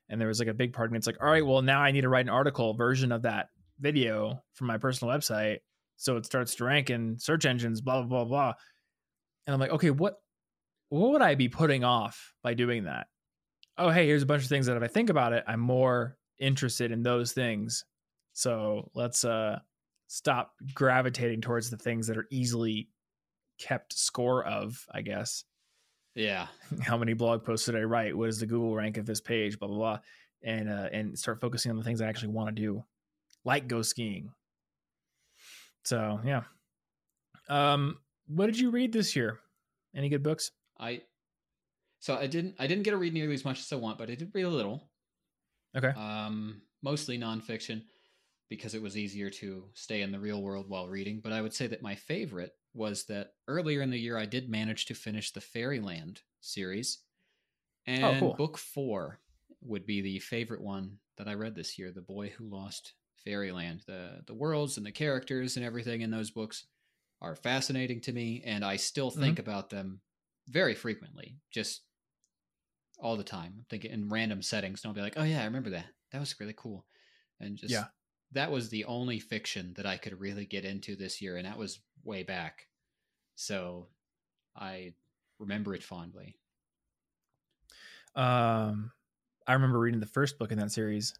and there was like a big part and it's like all right well now i need to write an article version of that video from my personal website. So it starts to rank in search engines blah blah blah blah. And i'm like okay what what would i be putting off by doing that oh hey here's a bunch of things that if i think about it i'm more interested in those things. So let's uh stop gravitating towards the things that are easily kept score of i guess. Yeah. How many blog posts did i write? What is the google rank of this page? Blah blah blah. And uh and start focusing on the things i actually want to do like go skiing. So yeah. Um what did you read this year? Any good books? I so i didn't i didn't get to read nearly as much as i want but i did read a little okay um, mostly nonfiction because it was easier to stay in the real world while reading. But I would say that my favorite was that earlier in the year I did manage to finish the Fairyland series, and cool. book four would be the favorite one that I read this year, "The Boy Who Lost Fairyland." the The worlds and the characters and everything in those books are fascinating to me, and I still think about them very frequently. Just all the time. I'm thinking in random settings, and I'll be like, "Oh yeah, I remember that. That was really cool." And just Yeah. that was the only fiction that I could really get into this year, and that was way back. So I remember it fondly. um i remember reading the first book in that series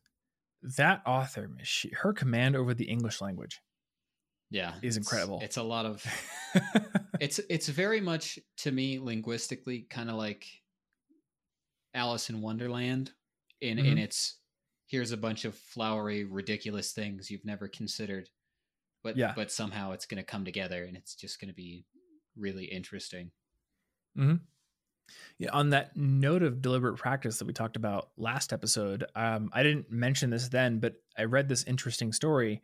that author she, her command over the english language Yeah, Is it's- incredible. It's a lot of it's it's very much to me linguistically kind of like Alice in Wonderland in in Mhm. its here's a bunch of flowery ridiculous things you've never considered but Yeah. but somehow it's going to come together and it's just going to be really interesting. Mm-hmm. Yeah, on that note of deliberate practice that we talked about last episode, um, I didn't mention this then, but I read this interesting story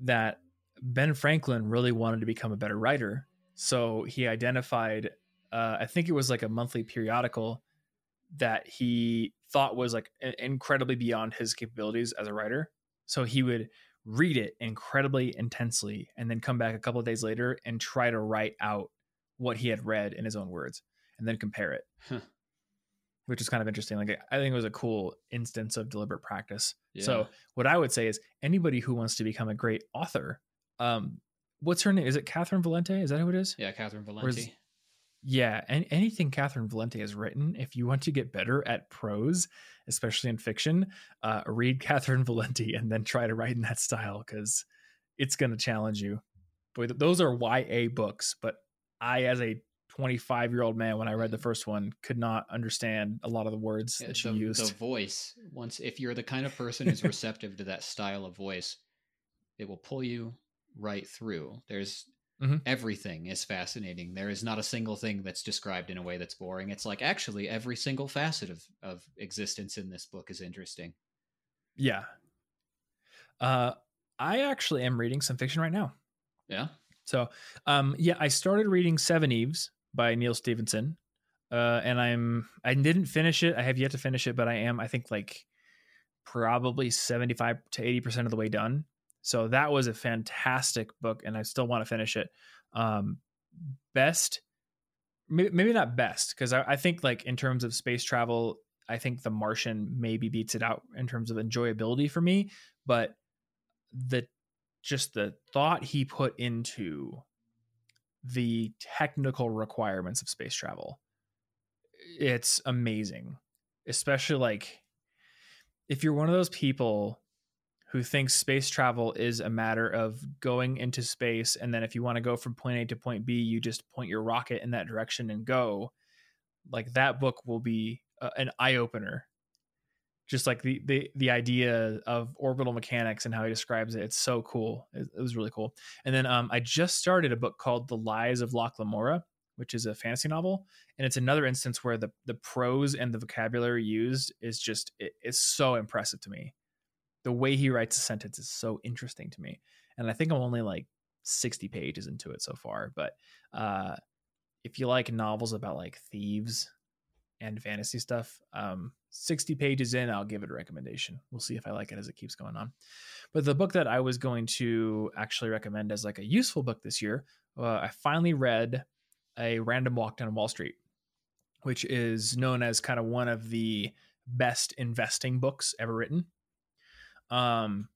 that Ben Franklin really wanted to become a better writer. So he identified, uh, I think it was like a monthly periodical that he thought was like incredibly beyond his capabilities as a writer. So he would read it incredibly intensely and then come back a couple of days later and try to write out what he had read in his own words and then compare it. Huh. Which is kind of interesting. Like I think it was a cool instance of deliberate practice. Yeah. So what I would say is anybody who wants to become a great author, um, what's her name? Is it Catherynne Valente? Is that who it is? Yeah, Catherynne Valente. Yeah, and anything Catherynne Valente has written, if you want to get better at prose, especially in fiction, uh, read Catherynne Valente and then try to write in that style because it's going to challenge you. Boy, those are YA books, but I, as a 25 year old man, when I read the first one, could not understand a lot of the words yeah, that she the, used. The voice, once if you're the kind of person who's receptive to that style of voice, it will pull you right through. There's Mm-hmm. Everything is fascinating. There is not a single thing that's described in a way that's boring. It's like actually every single facet of, of existence in this book is interesting. Yeah. Uh, I actually am reading some fiction right now. Yeah. So, um, yeah, I started reading Seveneves by Neal Stephenson. Uh, and I'm, I didn't finish it. I have yet to finish it, but I am, I think like probably 75 to 80% of the way done. So that was a fantastic book, and I still want to finish it. Um, best, maybe not best, because I, I think like in terms of space travel, I think The Martian maybe beats it out in terms of enjoyability for me. But the just the thought he put into the technical requirements of space travel, it's amazing. Especially like if you're one of those people who thinks space travel is a matter of going into space and then if you want to go from point A to point B, you just point your rocket in that direction and go. Like that book will be an eye opener. Just like the, the the idea of orbital mechanics and how he describes it, it's so cool. It, it was really cool. And then um, I just started a book called The Lies of Locke Lamora, which is a fantasy novel, and it's another instance where the the prose and the vocabulary used is just it, it's so impressive to me the way he writes a sentence is so interesting to me. And I think I'm only like 60 pages into it so far. But uh, if you like novels about like thieves and fantasy stuff, um, 60 pages in, I'll give it a recommendation. We'll see if I like it as it keeps going on. But the book that I was going to actually recommend as like a useful book this year, uh, I finally read A Random Walk Down Wall Street, which is known as kind of one of the best investing books ever written. Um,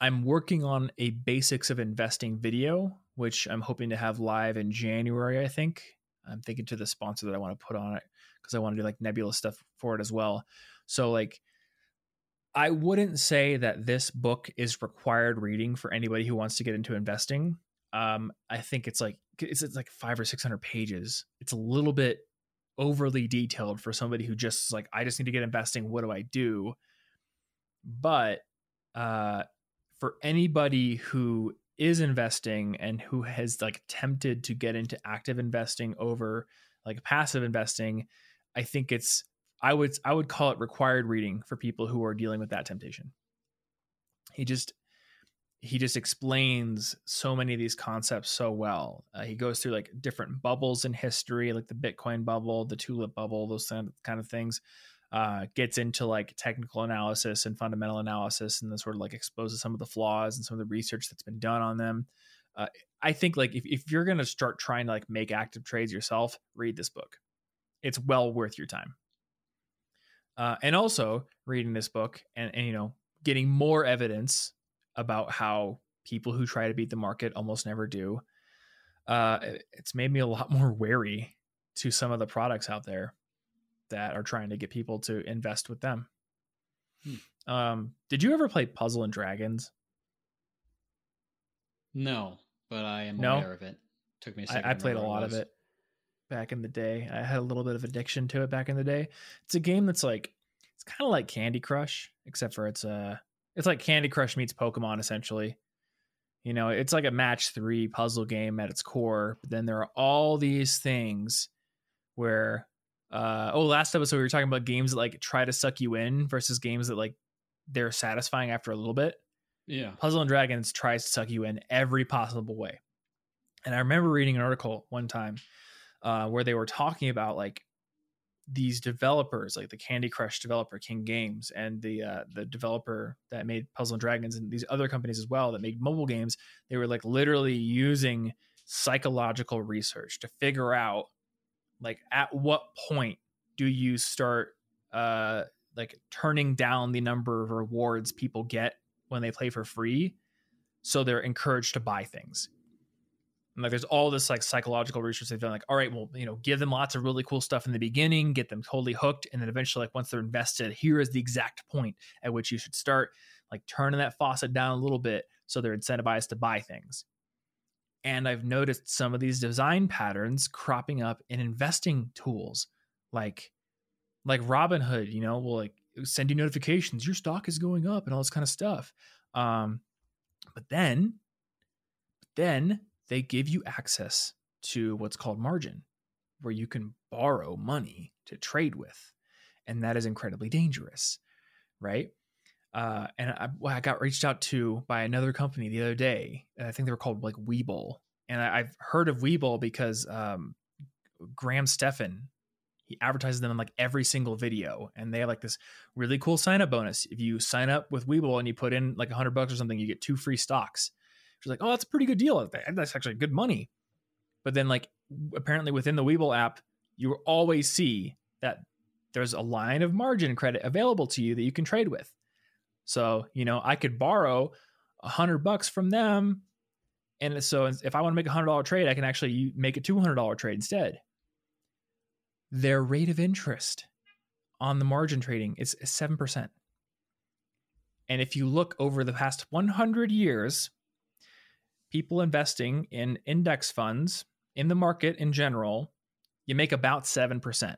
I'm working on a basics of investing video, which I'm hoping to have live in January. I think I'm thinking to the sponsor that I want to put on it because I want to do like Nebula stuff for it as well. So like, I wouldn't say that this book is required reading for anybody who wants to get into investing. Um, I think it's like it's, it's like five or six hundred pages. It's a little bit overly detailed for somebody who just like I just need to get investing. What do I do? But uh, for anybody who is investing and who has like tempted to get into active investing over like passive investing, I think it's I would I would call it required reading for people who are dealing with that temptation. He just he just explains so many of these concepts so well. Uh, he goes through like different bubbles in history, like the Bitcoin bubble, the tulip bubble, those kind of things uh, gets into like technical analysis and fundamental analysis and then sort of like exposes some of the flaws and some of the research that's been done on them. Uh, I think like if, if you're going to start trying to like make active trades yourself, read this book. It's well worth your time. Uh, and also reading this book and, and, you know, getting more evidence about how people who try to beat the market almost never do. Uh, it's made me a lot more wary to some of the products out there that are trying to get people to invest with them. Hmm. Um, did you ever play Puzzle and Dragons? No, but I am no? aware of it. Took me a second. I, I played a lot of it back in the day. I had a little bit of addiction to it back in the day. It's a game that's like it's kind of like Candy Crush, except for it's a uh, it's like Candy Crush meets Pokemon essentially. You know, it's like a match three puzzle game at its core, but then there are all these things where uh oh last episode we were talking about games that like try to suck you in versus games that like they're satisfying after a little bit. Yeah. Puzzle and Dragons tries to suck you in every possible way. And I remember reading an article one time uh, where they were talking about like these developers, like the Candy Crush developer King Games, and the uh, the developer that made Puzzle and Dragons, and these other companies as well that made mobile games. They were like literally using psychological research to figure out like at what point do you start uh like turning down the number of rewards people get when they play for free so they're encouraged to buy things? And like there's all this like psychological research they've done like all right well you know give them lots of really cool stuff in the beginning get them totally hooked and then eventually like once they're invested here is the exact point at which you should start like turning that faucet down a little bit so they're incentivized to buy things and i've noticed some of these design patterns cropping up in investing tools like like robinhood you know will like send you notifications your stock is going up and all this kind of stuff um but then then they give you access to what's called margin where you can borrow money to trade with and that is incredibly dangerous right uh, and I, I, got reached out to by another company the other day. I think they were called like webull. And I, have heard of webull because um, graham stephan he advertises them in like every single video. And they have like this really cool sign up bonus. If you sign up with webull and you put in like a hundred bucks or something you get two free stocks. She's like oh that's a pretty good deal. That's actually good money. But then like apparently within the webull app you always see that there's a line of margin credit available to you that you can trade with so you know i could borrow a hundred bucks from them and so if i want to make a hundred dollar trade i can actually make a $200 trade instead their rate of interest on the margin trading is 7%. And if you look over the past 100 years, people investing in index funds in the market in general, you make about 7%.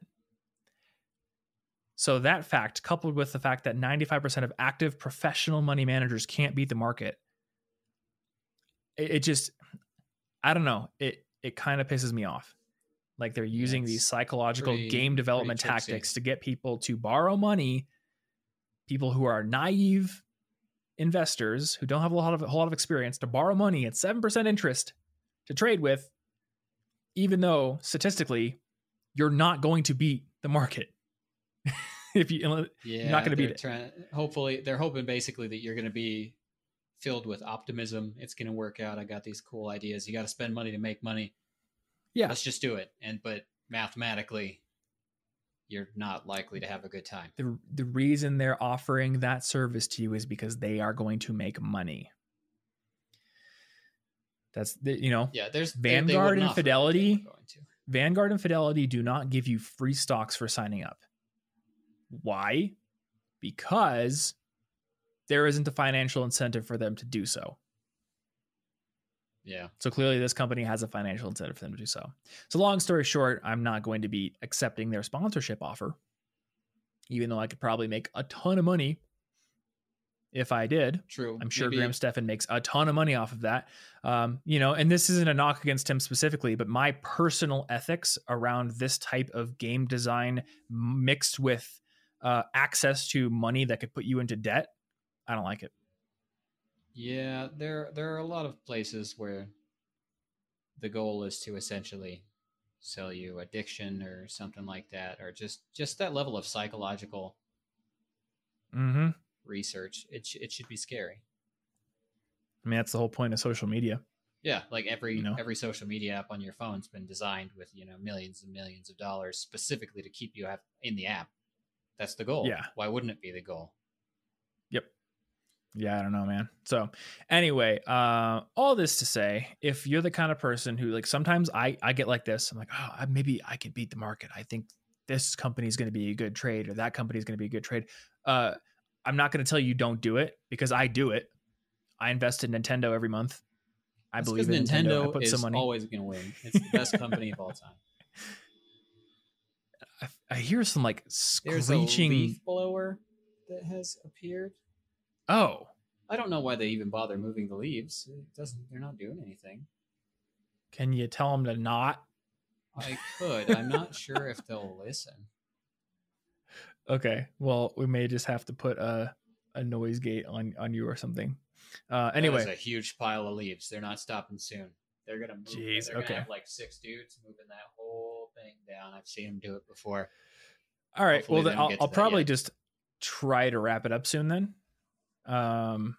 So, that fact, coupled with the fact that 95% of active professional money managers can't beat the market, it, it just, I don't know, it, it kind of pisses me off. Like they're using yeah, these psychological pretty, game development tactics to get people to borrow money, people who are naive investors who don't have a lot of a whole lot of experience to borrow money at 7% interest to trade with even though statistically you're not going to beat the market. if you yeah, you're not going to be. Trying, hopefully they're hoping basically that you're going to be filled with optimism. It's going to work out. I got these cool ideas. You got to spend money to make money yeah let's just do it and but mathematically you're not likely to have a good time the, the reason they're offering that service to you is because they are going to make money that's the, you know yeah there's vanguard they, they and fidelity vanguard and fidelity do not give you free stocks for signing up why because there isn't a financial incentive for them to do so yeah. So clearly, this company has a financial incentive for them to do so. So, long story short, I'm not going to be accepting their sponsorship offer, even though I could probably make a ton of money if I did. True. I'm sure Maybe. Graham Stephan makes a ton of money off of that. Um, you know, and this isn't a knock against him specifically, but my personal ethics around this type of game design mixed with uh, access to money that could put you into debt, I don't like it. Yeah, there there are a lot of places where the goal is to essentially sell you addiction or something like that, or just just that level of psychological mm-hmm. research. It sh- it should be scary. I mean, that's the whole point of social media. Yeah, like every you know? every social media app on your phone's been designed with you know millions and millions of dollars specifically to keep you in the app. That's the goal. Yeah. Why wouldn't it be the goal? Yep. Yeah, I don't know, man. So anyway, uh, all this to say, if you're the kind of person who like sometimes I I get like this, I'm like, oh, maybe I can beat the market. I think this company is going to be a good trade or that company is going to be a good trade. Uh, I'm not going to tell you don't do it because I do it. I invest in Nintendo every month. I That's believe in Nintendo. Nintendo I put is some money. always going to win. It's the best company of all time. I, hear some like screeching There's a leaf blower that has appeared. Oh, I don't know why they even bother moving the leaves. It doesn't. They're not doing anything. Can you tell them to not? I could. I'm not sure if they'll listen. Okay. Well, we may just have to put a a noise gate on on you or something. Uh, anyway, a huge pile of leaves. They're not stopping soon. They're gonna move. Jeez, they're okay. gonna have like six dudes moving that whole thing down. I've seen them do it before. all right. hopefully Well, then I'll, I'll probably yet. just try to wrap it up soon then, um,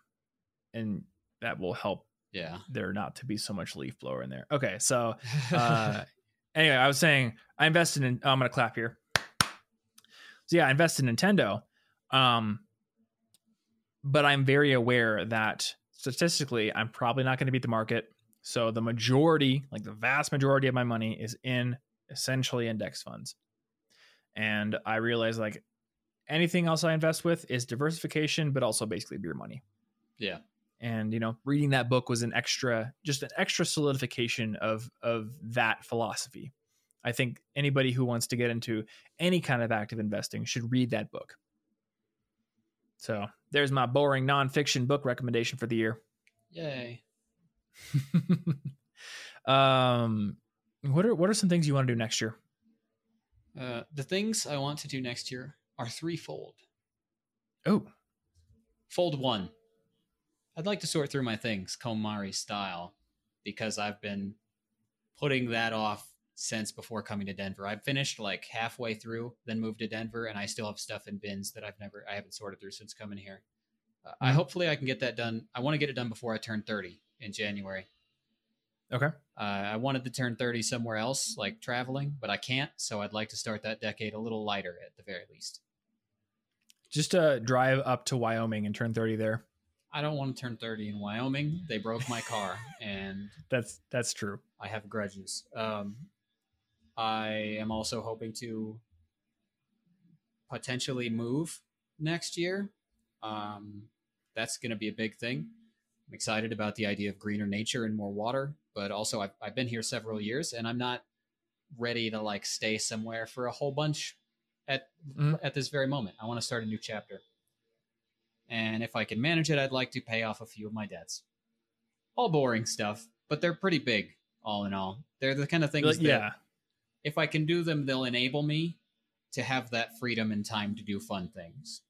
and that will help Yeah. there not to be so much leaf blower in there. Okay, so uh, anyway, I was saying I invested in. oh, I'm gonna clap here. So yeah, I invested in Nintendo, um, but I'm very aware that statistically, I'm probably not going to beat the market. So the majority, like the vast majority of my money, is in essentially index funds, and I realize like anything else I invest with is diversification, but also basically beer money. Yeah. and you know reading that book was an extra just an extra solidification of of that philosophy. I think anybody who wants to get into any kind of active investing should read that book. So there's my boring nonfiction book recommendation for the year. Yay. um what are what are some things you want to do next year Uh, the things I want to do next year are threefold. oh Fold one. I'd like to sort through my things, KonMari style, because I've been putting that off since before coming to Denver. I've finished like halfway through, then moved to Denver, and I still have stuff in bins that I've never, I haven't sorted through since coming here. Uh, I Mhm. hopefully I can get that done. I want to get it done before I turn 30 in January. Okay Uh, I wanted to turn 30 somewhere else, like traveling, but I can't. So I'd like to start that decade a little lighter at the very least. just uh drive up to wyoming and turn 30 there I don't want to turn 30 in Wyoming. They broke my car and that's that's true I have grudges. Um, I am also hoping to potentially move next year. Um, that's going to be a big thing. I'm excited about the idea of greener nature and more water, but also I've, I've been here several years and I'm not ready to like stay somewhere for a whole bunch at Mhm. at this very moment. I want to start a new chapter. And if I can manage it, I'd like to pay off a few of my debts. All boring stuff, but they're pretty big all in all. They're the kind of things Like, that yeah if I can do them, they'll enable me to have that freedom and time to do fun things.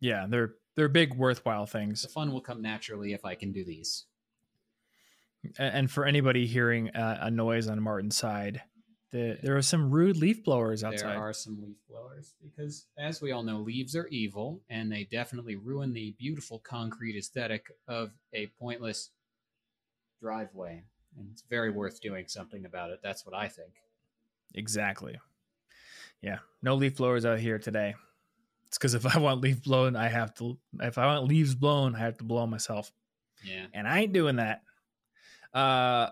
yeah they're they're big worthwhile things The fun will come naturally if I can do these. And for anybody hearing uh, a noise on Martin's side, the, there are some rude leaf blowers outside. There are some leaf blowers because, as we all know, leaves are evil and they definitely ruin the beautiful concrete aesthetic of a pointless driveway. And it's very worth doing something about it. That's what I think. Exactly. Yeah, no leaf blowers out here today. It's because if I want leaf blown, I have to. If I want leaves blown, I have to blow myself, Yeah. and I ain't doing that. Uh,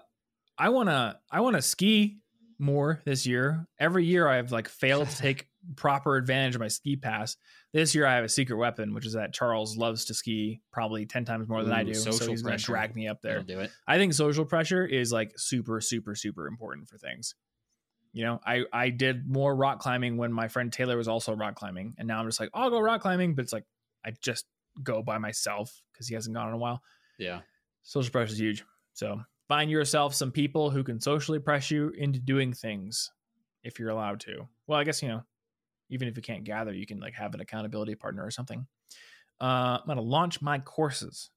I wanna. I wanna ski more this year. Every year, I've like failed to take proper advantage of my ski pass. This year, I have a secret weapon, which is that Charles loves to ski probably ten times more than I Ooh, do. So social he's gonna pressure. drag me up there. Do it. I think social pressure is like super, super, super important for things. You know, I I did more rock climbing when my friend Taylor was also rock climbing, and now I'm just like, I'll go rock climbing, but it's like I just go by myself because he hasn't gone in a while. Yeah. Social pressure is huge. So find yourself some people who can socially press you into doing things if you're allowed to. Well, I guess you know, even if you can't gather, you can like have an accountability partner or something. Uh, I'm gonna launch my courses.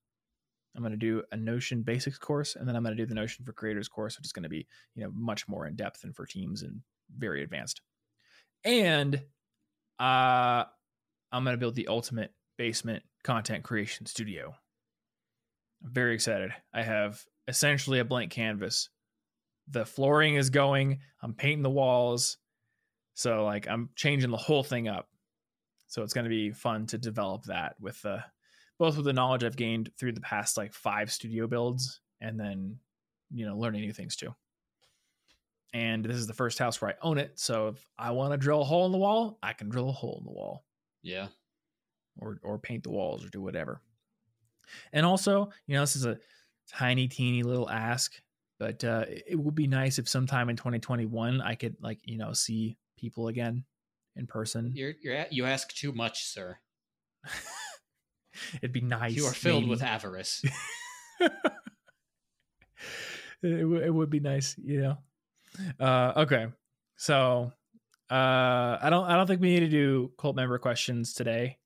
I'm going to do a Notion basics course, and then I'm going to do the Notion for Creators course, which is going to be, you know, much more in depth and for teams and very advanced. And uh, I'm going to build the ultimate basement content creation studio. I'm very excited. I have essentially a blank canvas. The flooring is going. I'm painting the walls. So like I'm changing the whole thing up. So it's going to be fun to develop that with the both with the knowledge I've gained through the past like five studio builds and then, you know, learning new things too. And this is the first house where I own it. So if I want to drill a hole in the wall, I can drill a hole in the wall Yeah. or or paint the walls or do whatever. And also, you know, this is a tiny, teeny little ask, but uh, it would be nice if sometime in 2021 I could like you know see people again in person. You're you're at, you ask too much, sir. It'd be nice. You are filled maybe. with avarice. it, w- it would be nice, you know. Uh, okay, so uh, I don't I don't think we need to do cult member questions today.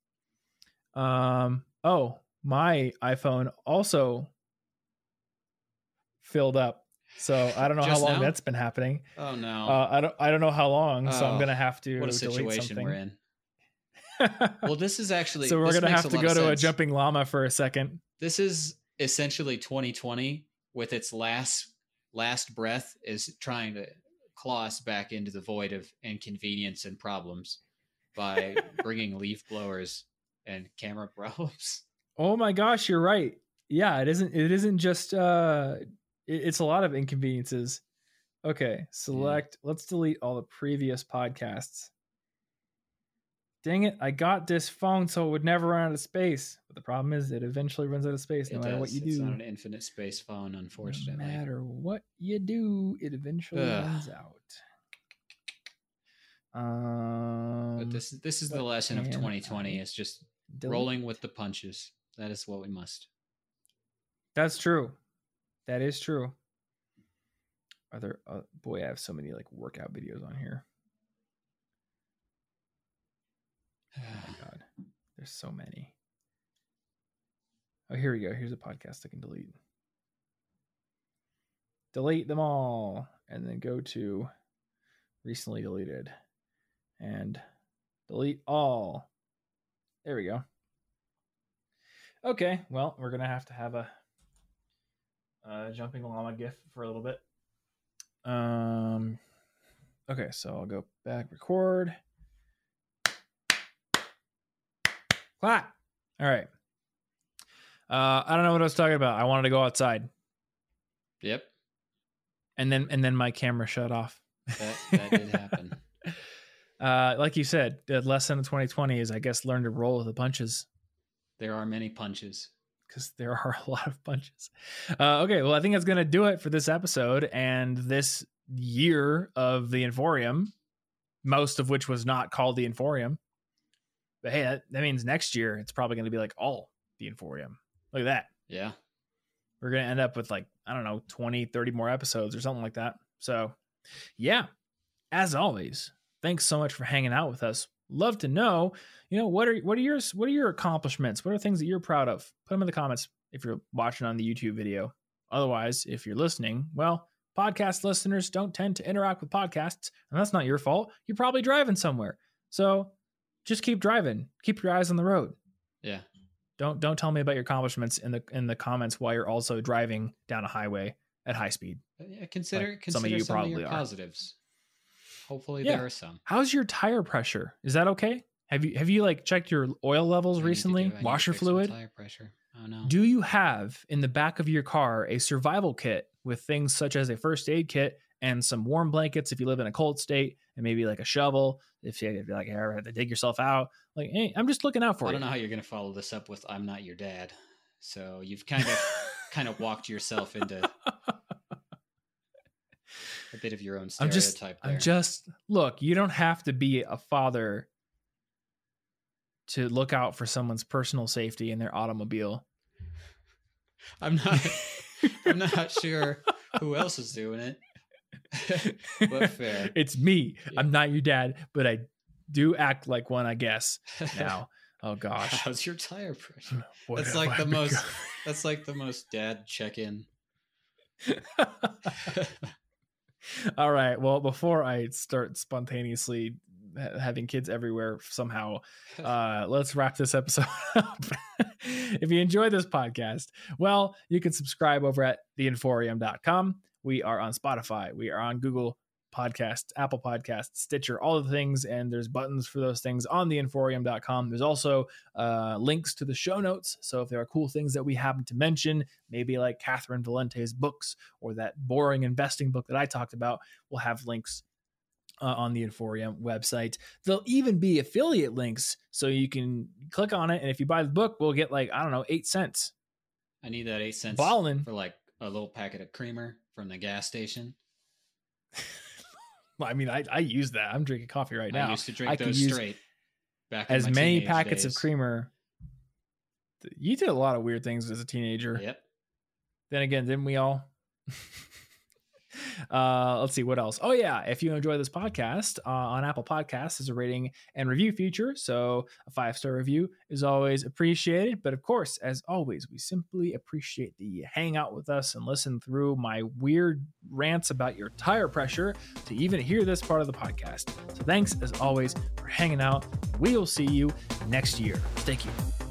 Um. Oh, my iPhone also filled up, so I don't know how long now? that's been happening. Oh no. Uh, I don't I don't know how long, so I'm Oh, gonna have to what a delete situation something. we're in. Well, this is actually so we're gonna have to go to a jumping llama for a second. This is essentially 2020 with its last last breath is trying to claw us back into the void of inconvenience and problems by bringing leaf blowers and camera problems. Oh my gosh, you're right. Yeah, it isn't. It isn't just. uh it- It's a lot of inconveniences. Okay, select. Let's delete all the previous podcasts. Dang it! I got this phone so it would never run out of space. But the problem is, it eventually runs out of space no It matter what you It's do. It's not an infinite space phone, unfortunately. No matter what you do, it eventually Ugh. runs out. Um, But this this is the lesson of 2020 It's just delete? rolling with the punches. That is what we must. That's true. That is true. Are there? Uh, boy, I have so many like workout videos on here. Oh my god, there's so many. Oh, here we go. Here's a podcast I can delete. Delete them all, and then go to recently deleted, and delete all. There we go. Okay, well, we're gonna have to have a uh, jumping llama gif for a little bit. Um, okay, so I'll go back, record, clap. All right. Uh, I don't know what I was talking about. I wanted to go outside, Yep, and then and then my camera shut off. that, that did happen. Uh, like you said, the lesson of 2020 is, I guess, learn to roll with the punches There are many punches. because there are a lot of punches. Uh, okay, well, I think that's going to do it for this episode and this year of the Inforium, most of which was not called the Inforium. But hey, that, that means next year it's probably going to be like all the Inforium. Look at that. Yeah. We're going to end up with like, I don't know, 20, 30 more episodes or something like that. So, yeah, as always, thanks so much for hanging out with us. Love to know, you know, what are what are your what are your accomplishments? What are things that you're proud of? Put them in the comments if you're watching on the YouTube video. Otherwise, if you're listening, well, podcast listeners don't tend to interact with podcasts, and that's not your fault. You're probably driving somewhere. So, just keep driving. Keep your eyes on the road. Yeah. Don't don't tell me about your accomplishments in the in the comments while you're also driving down a highway at high speed. Uh, yeah, consider Like consider some of you some probably of positives. Hopefully Yeah. there are some. How's your tire pressure? Is that okay? Have you have you like checked your oil levels I recently? do- I need to Washer fluid? tire pressure. Oh no. Do you have in the back of your car a survival kit with things such as a first aid kit and some warm blankets if you live in a cold state, and maybe like a shovel if you if like have to dig yourself out? Like, hey, I'm just looking out for I you. don't know how you're gonna follow this up with "I'm not your dad," so you've kind of kind of walked yourself into a bit of your own I'm stereotype just, there. I'm just look. You don't have to be a father to look out for someone's personal safety in their automobile. I'm not. I'm not sure who else is doing it. But fair. It's me. Yeah. I'm not your dad, but I do act like one, I guess. Now, oh gosh, How's your tire pressure? What That's like I the most- That's like the most dad check-in. All right. Well, before I start spontaneously having kids everywhere somehow, uh, let's wrap this episode up. if you enjoy this podcast, well, you can subscribe over at theinforium.com. We are on Spotify. We are on Google Podcasts, Apple Podcasts, Stitcher, all the things. And there's buttons for those things on theinforium.com. There's also uh, links to the show notes. So if there are cool things that we happen to mention, maybe like Catherynne Valente's books or that boring investing book that I talked about, we'll have links uh, on the Inforium website. There'll even be affiliate links so you can click on it. And if you buy the book, we'll get like, I don't know, eight cents. I need that eight cents Ballin'. for like a little packet of creamer from the gas station. Well, I mean, I, I use that. I'm drinking coffee right now. I used to drink I those straight. Back in as many packets of creamer You did a lot of weird things as a teenager. Yep. Then again, didn't we all? uh, let's see what else. Oh yeah, if you enjoy this podcast uh, on Apple Podcasts, there's a rating and review feature. So a five star review is always appreciated. But of course, as always, we simply appreciate you hang out with us and listen through my weird rants about your tire pressure to even hear this part of the podcast. So thanks as always for hanging out. We will see you next year. Thank you.